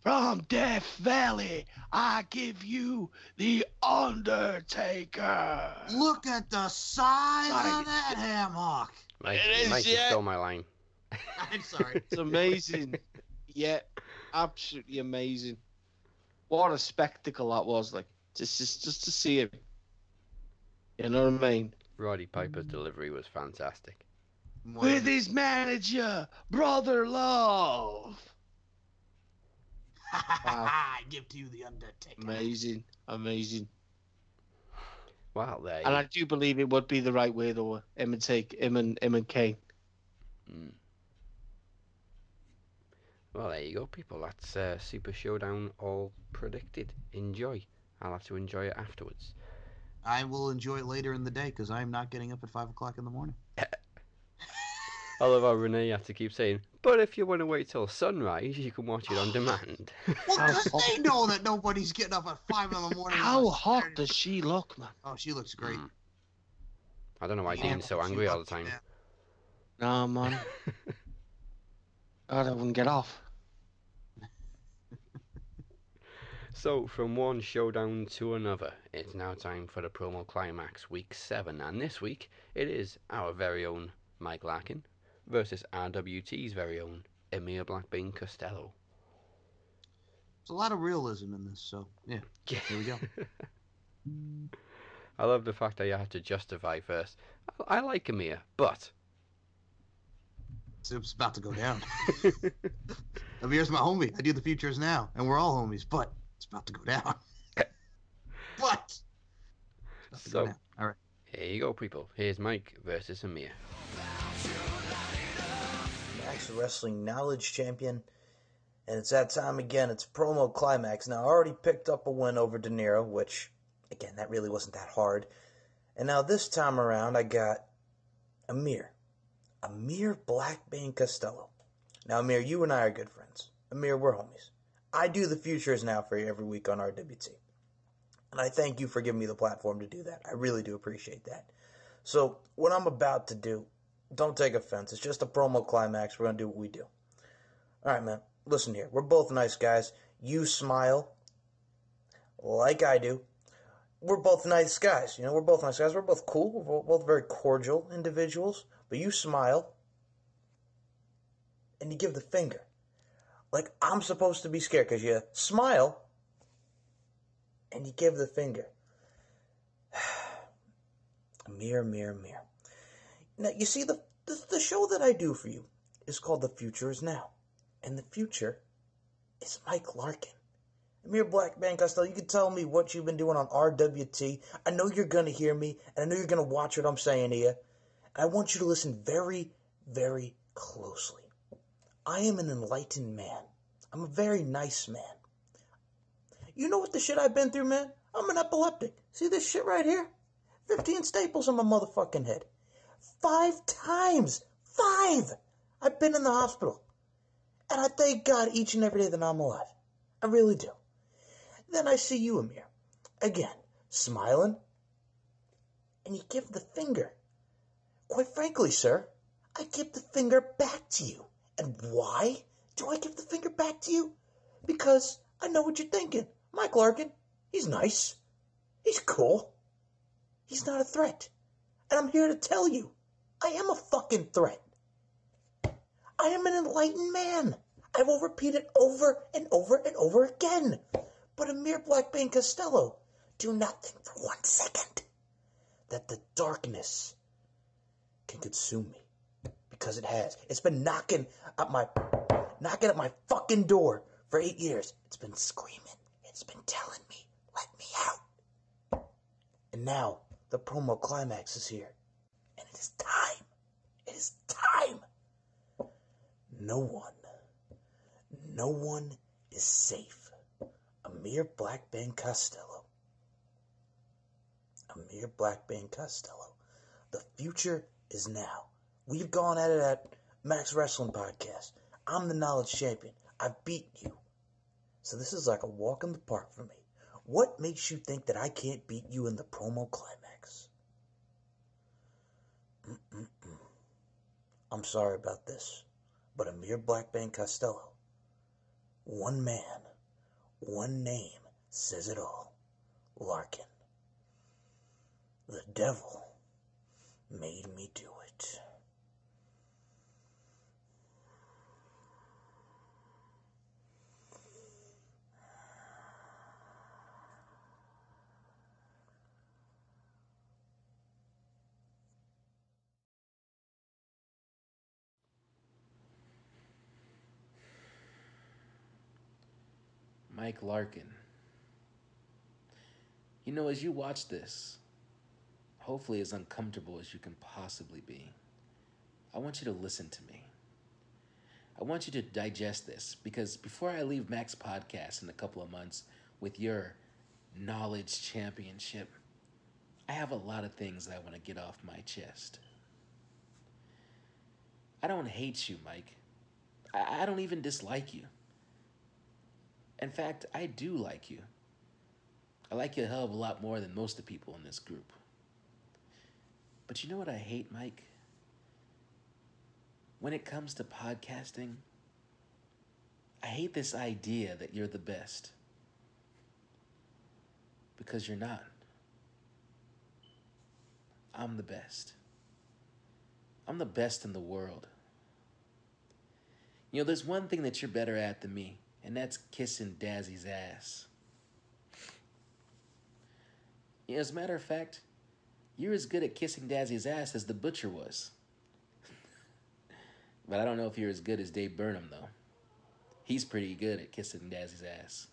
From Death Valley, I give you the Undertaker. Look at the size Sorry. of that hammock. Mike, It is, Mike yeah. just stole my line. I'm sorry. It's amazing. yeah, absolutely amazing. What a spectacle that was! Like just just just to see him. You know what I mean? Roddy Piper's delivery was fantastic. With his manager, Brother Love. Wow. I give to you the Undertaker. Amazing, amazing. Wow, there you And I do believe it would be the right way though. Him and take him and him and Kane. Mm. Well, there you go, people. That's uh, Super Showdown all predicted. Enjoy. I'll have to enjoy it afterwards. I will enjoy it later in the day because I'm not getting up at five o'clock in the morning. I love how Renee had to keep saying, but if you want to wait till sunrise, you can watch it on demand. Well, How 'cause they know that nobody's getting up at five in the morning. How hot Saturday. does she look, man? Oh, she looks great. Mm. I don't know why Yeah, Dean's so angry all the time. yeah. Nah, man. God, I wouldn't get off. So, from one showdown to another, it's now time for the promo climax, week 7. And this week, it is our very own Mike Larkin versus RWT's very own Emir Blackbean Costello. There's a lot of realism in this, so yeah. Here we go. I love the fact that you had to justify first. I, I like Emir, but. It's about to go down. Amir's my homie. I do the futures now, and we're all homies, but it's about to go down. but it's about go So- down. All right. Here you go, people. Here's Mike versus Amir. Max Wrestling Knowledge Champion. And it's that time again. It's promo climax. Now, I already picked up a win over De Niro, which, again, that really wasn't that hard. And now this time around, I got Amir. Amir Blackbane Costello. Now, Amir, you and I are good friends. Amir, we're homies. I do the futures now for you every week on RWT. And I thank you for giving me the platform to do that. I really do appreciate that. So, what I'm about to do, don't take offense. It's just a promo climax. We're going to do what we do. All right, man. Listen here. We're both nice guys. You smile like I do. We're both nice guys. You know, we're both nice guys. We're both cool. We're both very cordial individuals. But you smile and you give the finger. Like I'm supposed to be scared because you smile and you give the finger. mirror, mirror, mirror. Now, you see, the, the, the show that I do for you is called The Future is Now. And the future is Mike Larkin. Amir man. Costello, you can tell me what you've been doing on RWT. I know you're going to hear me, and I know you're going to watch what I'm saying to you. And I want you to listen very, very closely. I am an enlightened man. I'm a very nice man. You know what the shit I've been through, man? I'm an epileptic. See this shit right here? 15 staples on my motherfucking head. Five times. Five! I've been in the hospital. And I thank God each and every day that I'm alive. I really do. Then I see you, Amir. Again, smiling. And you give the finger. Quite frankly, sir, I give the finger back to you. And why do I give the finger back to you? Because I know what you're thinking. Mike Larkin, he's nice. He's cool. He's not a threat. And I'm here to tell you, I am a fucking threat. I am an enlightened man. I will repeat it over and over and over again. But Amir Blackbane Costello, do not think for one second that the darkness can consume me. Because it has. It's been knocking at my knocking at my fucking door for eight years. It's been screaming. It's been telling me, let me out. And now the promo climax is here. And it is time. It is time. No one, no one is safe. Amir Blackbane Costello. Amir Blackbane Costello. The future is now. We've gone at it at Max Wrestling Podcast. I'm the knowledge champion. I've beat you. So this is like a walk in the park for me. What makes you think that I can't beat you in the promo climax? Mm-mm-mm. I'm sorry about this, but Amir Blackbane Costello, one man, one name says it all. Larkin. The devil made me do it. Mike Larkin. You know, as you watch this, hopefully as uncomfortable as you can possibly be, I want you to listen to me. I want you to digest this because before I leave Max Podcast in a couple of months with your knowledge championship, I have a lot of things that I want to get off my chest. I don't hate you, Mike. I, I don't even dislike you. In fact, I do like you. I like you a hell of a lot more than most of the people in this group. But you know what I hate, Mike? When it comes to podcasting, I hate this idea that you're the best. Because you're not. I'm the best. I'm the best in the world. You know, there's one thing that you're better at than me, and that's kissing Dazzy's ass. As a matter of fact, you're as good at kissing Dazzy's ass as the butcher was. but I don't know if you're as good as Dave Burnham, though. He's pretty good at kissing Dazzy's ass.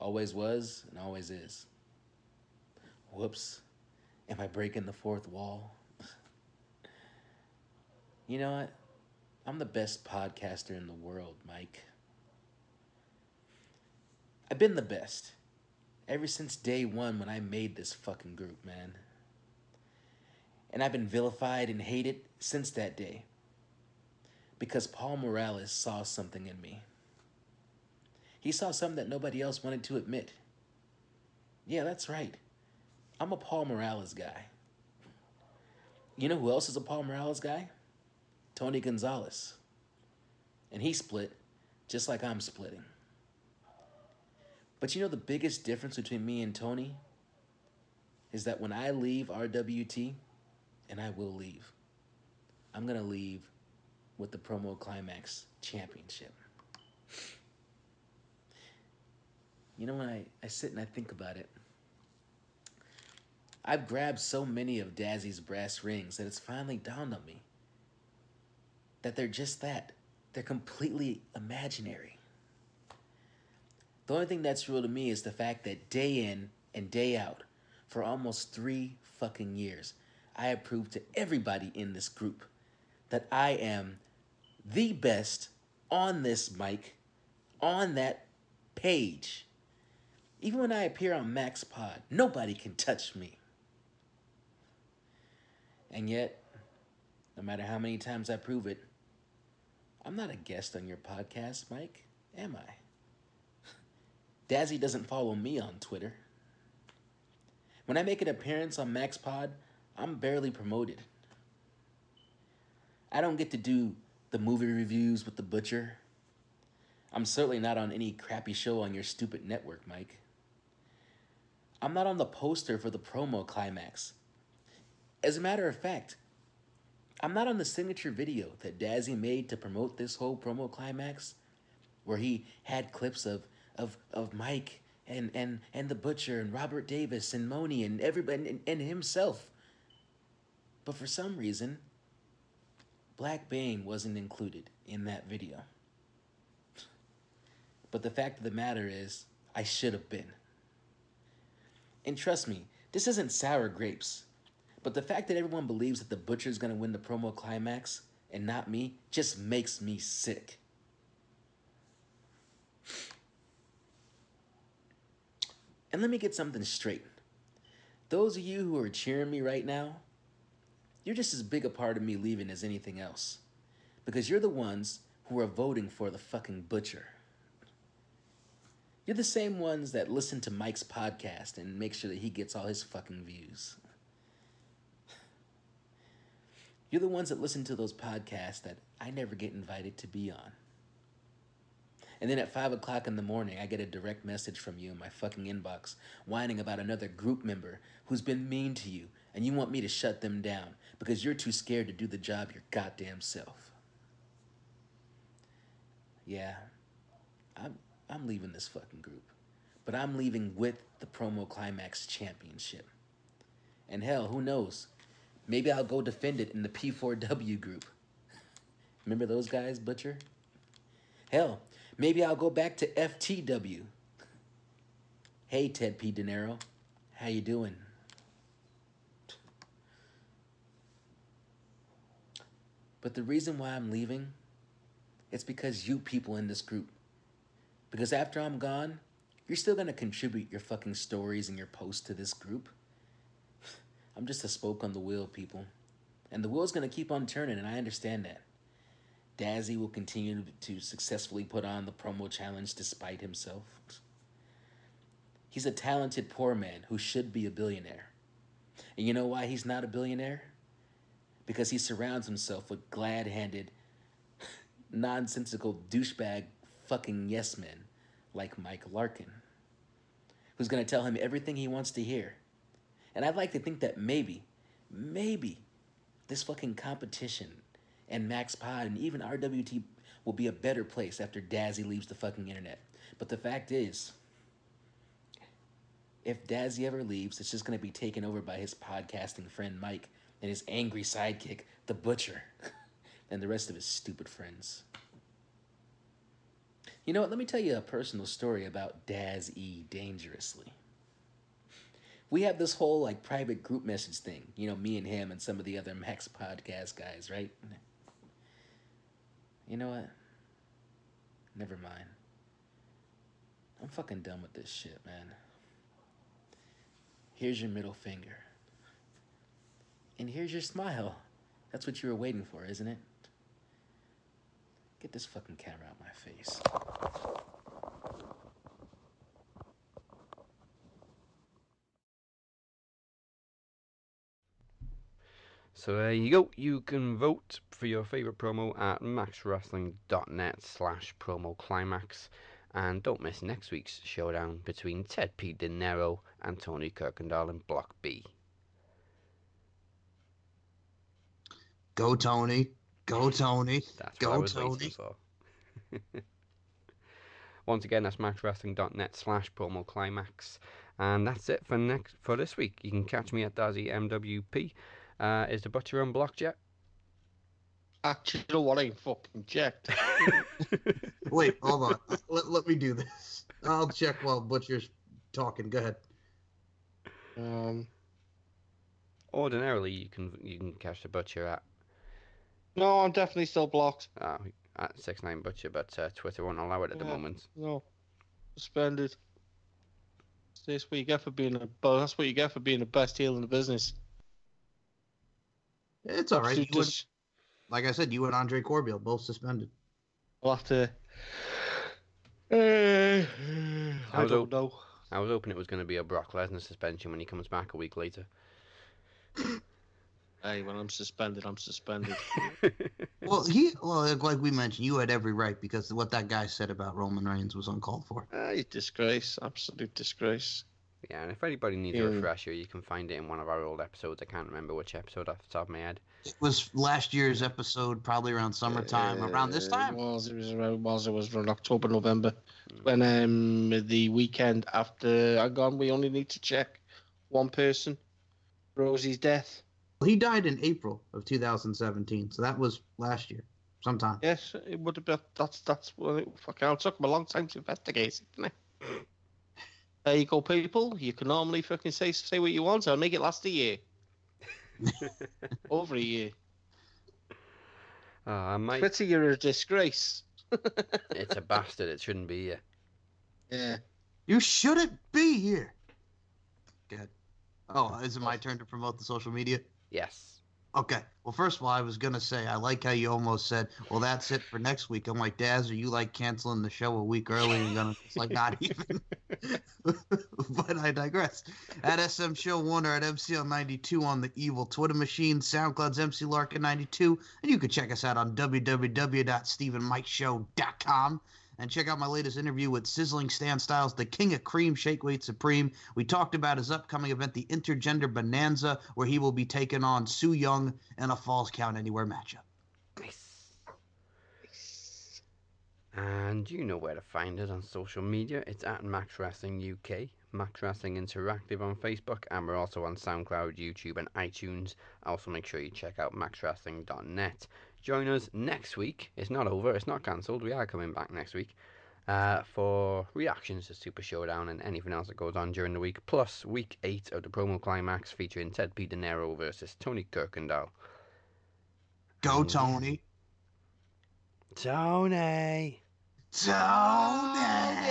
Always was and always is. Whoops. Am I breaking the fourth wall? you know what? I'm the best podcaster in the world, Mike. I've been the best ever since day one when I made this fucking group, man. And I've been vilified and hated since that day because Paul Morales saw something in me. He saw something that nobody else wanted to admit. Yeah, that's right. I'm a Paul Morales guy. You know who else is a Paul Morales guy? Tony Gonzalez. And he split just like I'm splitting. But you know the biggest difference between me and Tony is that when I leave RWT, and I will leave, I'm going to leave with the Promo Climax Championship. You know, when I, I sit and I think about it, I've grabbed so many of Dazzy's brass rings that it's finally dawned on me that they're just that. They're completely imaginary. The only thing that's real to me is the fact that day in and day out, for almost three fucking years, I have proved to everybody in this group that I am the best on this mic, on that page. Even when I appear on Max Pod, nobody can touch me. And yet, no matter how many times I prove it, I'm not a guest on your podcast, Mike, am I? Dazzy doesn't follow me on Twitter. When I make an appearance on MaxPod, I'm barely promoted. I don't get to do the movie reviews with the butcher. I'm certainly not on any crappy show on your stupid network, Mike. I'm not on the poster for the promo climax. As a matter of fact, I'm not on the signature video that Dazzy made to promote this whole promo climax, where he had clips of of of Mike and and and the butcher and Robert Davis and Moni and everybody and, and himself. But for some reason, Black Bane wasn't included in that video. But the fact of the matter is, I should have been. And trust me, this isn't sour grapes. But the fact that everyone believes that the butcher's gonna win the promo climax and not me just makes me sick. And let me get something straight. Those of you who are cheering me right now, you're just as big a part of me leaving as anything else. Because you're the ones who are voting for the fucking butcher. You're the same ones that listen to Mike's podcast and make sure that he gets all his fucking views. You're the ones that listen to those podcasts that I never get invited to be on. And then at 5 o'clock in the morning, I get a direct message from you in my fucking inbox whining about another group member who's been mean to you, and you want me to shut them down because you're too scared to do the job your goddamn self. Yeah, I'm, I'm leaving this fucking group, but I'm leaving with the Promo Climax Championship. And hell, who knows? Maybe I'll go defend it in the P4W group. Remember those guys, Butcher? Hell, maybe I'll go back to FTW. Hey, Ted P. De Niro. How you doing? But the reason why I'm leaving, it's because you people in this group. Because after I'm gone, you're still going to contribute your fucking stories and your posts to this group. I'm just a spoke on the wheel, people. And the wheel's going to keep on turning, and I understand that. Dazzy will continue to successfully put on the promo challenge despite himself. He's a talented poor man who should be a billionaire. And you know why he's not a billionaire? Because he surrounds himself with glad handed, nonsensical douchebag fucking yes men like Mike Larkin, who's going to tell him everything he wants to hear. And I'd like to think that maybe, maybe this fucking competition and Max Pod and even RWT will be a better place after Dazzy leaves the fucking internet. But the fact is, if Dazzy ever leaves, it's just going to be taken over by his podcasting friend Mike and his angry sidekick, the Butcher, and the rest of his stupid friends. You know what? Let me tell you a personal story about Daz E. Dangerously. we have this whole like private group message thing. You know, me and him and some of the other Max podcast guys, right? You know what? Never mind. I'm fucking done with this shit, man. Here's your middle finger. And here's your smile. That's what you were waiting for, isn't it? Get this fucking camera out of my face. So there you go. You can vote for your favorite promo at maxwrestling.net slash promo climax. And don't miss next week's showdown between Ted P. De Niro and Tony Kirkendall in Block B. Go Tony. Go Tony. That's Go what I was Tony. for. Once again, that's maxwrestling.net slash promo climax. And that's it for next for this week. You can catch me at Dazzy MWP. Uh, is the butcher unblocked yet? Actually, you know what? I ain't fucking checked. Wait, hold on. let, let me do this. I'll check while Butcher's talking. Go ahead. Um, Ordinarily, you can you can catch the butcher at no, I'm definitely still blocked. uh, at six nine butcher, but uh, Twitter won't allow it at the Yeah. moment. No, suspended. That's what you get for being a. But that's what you get for being the best heel in the business. It's all right. Absolute You and- like I said, you and Andre Corbeil both suspended. I'll have to. Uh, I was don't op- know. I was hoping it was going to be a Brock Lesnar suspension when he comes back a week later. Hey, when I'm suspended, I'm suspended. Well, he well, like- like we mentioned, you had every right because what that guy said about Roman Reigns was uncalled for. ah, you disgrace. Absolute disgrace. Yeah, and if anybody needs a refresher, you can find it in one of our old episodes. I can't remember which episode off the top of my head. It was last year's episode, probably around summertime, around this Uh, time. It was. It was around. Was it was around October, November, when um the weekend after I gone, we only need to check one person, Rosey's death. He died in April of 2017, so that was last year, sometime. Yes, it would have been. That's that's what it fucking. It took him a long time to investigate, it, didn't it? There you go, people. You can normally fucking say say what you want. I'll make it last a year. Over a year. Uh, I might. Twitter, you're a disgrace. It's a bastard. It shouldn't be here. Yeah. You shouldn't be here. Good. Oh, is it my turn to promote the social media? Yes. Okay. Well, first of all, I was gonna say I like how you almost said, "Well, that's it for next week." I'm like, Daz, are you like canceling the show a week early and gonna? It's like not even. but I digress. At SM Show One or at MCL92 on the evil Twitter machine, SoundCloud's MC Larkin 92, and you can check us out on www.stephenmikeshow.com. And check out my latest interview with Sizzling Stan Styles, the king of cream, shake weight supreme. We talked about his upcoming event, the Intergender Bonanza, where he will be taking on Sue Young in a Falls Count Anywhere matchup. Nice. And you know where to find us on social media. It's at Max Wrestling UK, Max Wrestling Interactive on Facebook, and we're also on SoundCloud, YouTube, and iTunes. Also, make sure you check out maxwrestling.net. Join us next week. It's not over, it's not cancelled. We are coming back next week uh, for reactions to Super Showdown and anything else that goes on during the week, plus week 8 of the promo climax featuring Ted P. De Niro versus Tony Kirkendall. Go, And- Tony. Tony! Tony!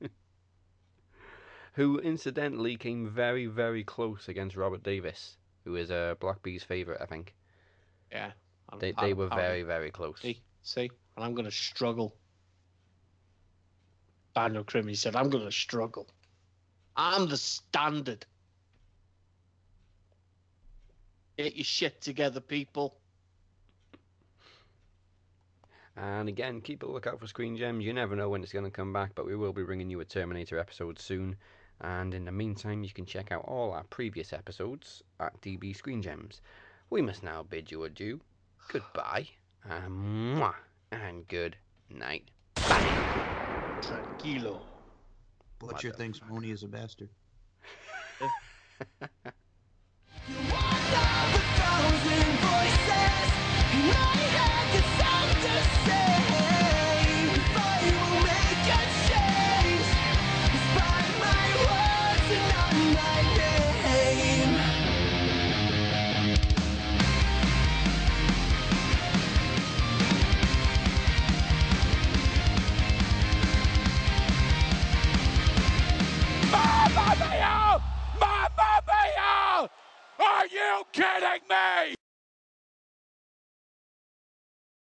who incidentally came very, very close against Robert Davis, who is uh, Block B's favourite, I think. Yeah. I'm- They, they were very, very close. See, see, and I'm gonna struggle. Daniel Crimmy said, "I'm gonna struggle. I'm the standard. Get your shit together, people." And again, keep a lookout for Screen Gems. You never know when it's going to come back, but we will be bringing you a Terminator episode soon. And in the meantime, you can check out all our previous episodes at DB Screen Gems. We must now bid you adieu. Goodbye. And, mwah, and good night. Tranquilo. Butcher thinks Mooney is a bastard. Despite my words and not my Are you kidding me?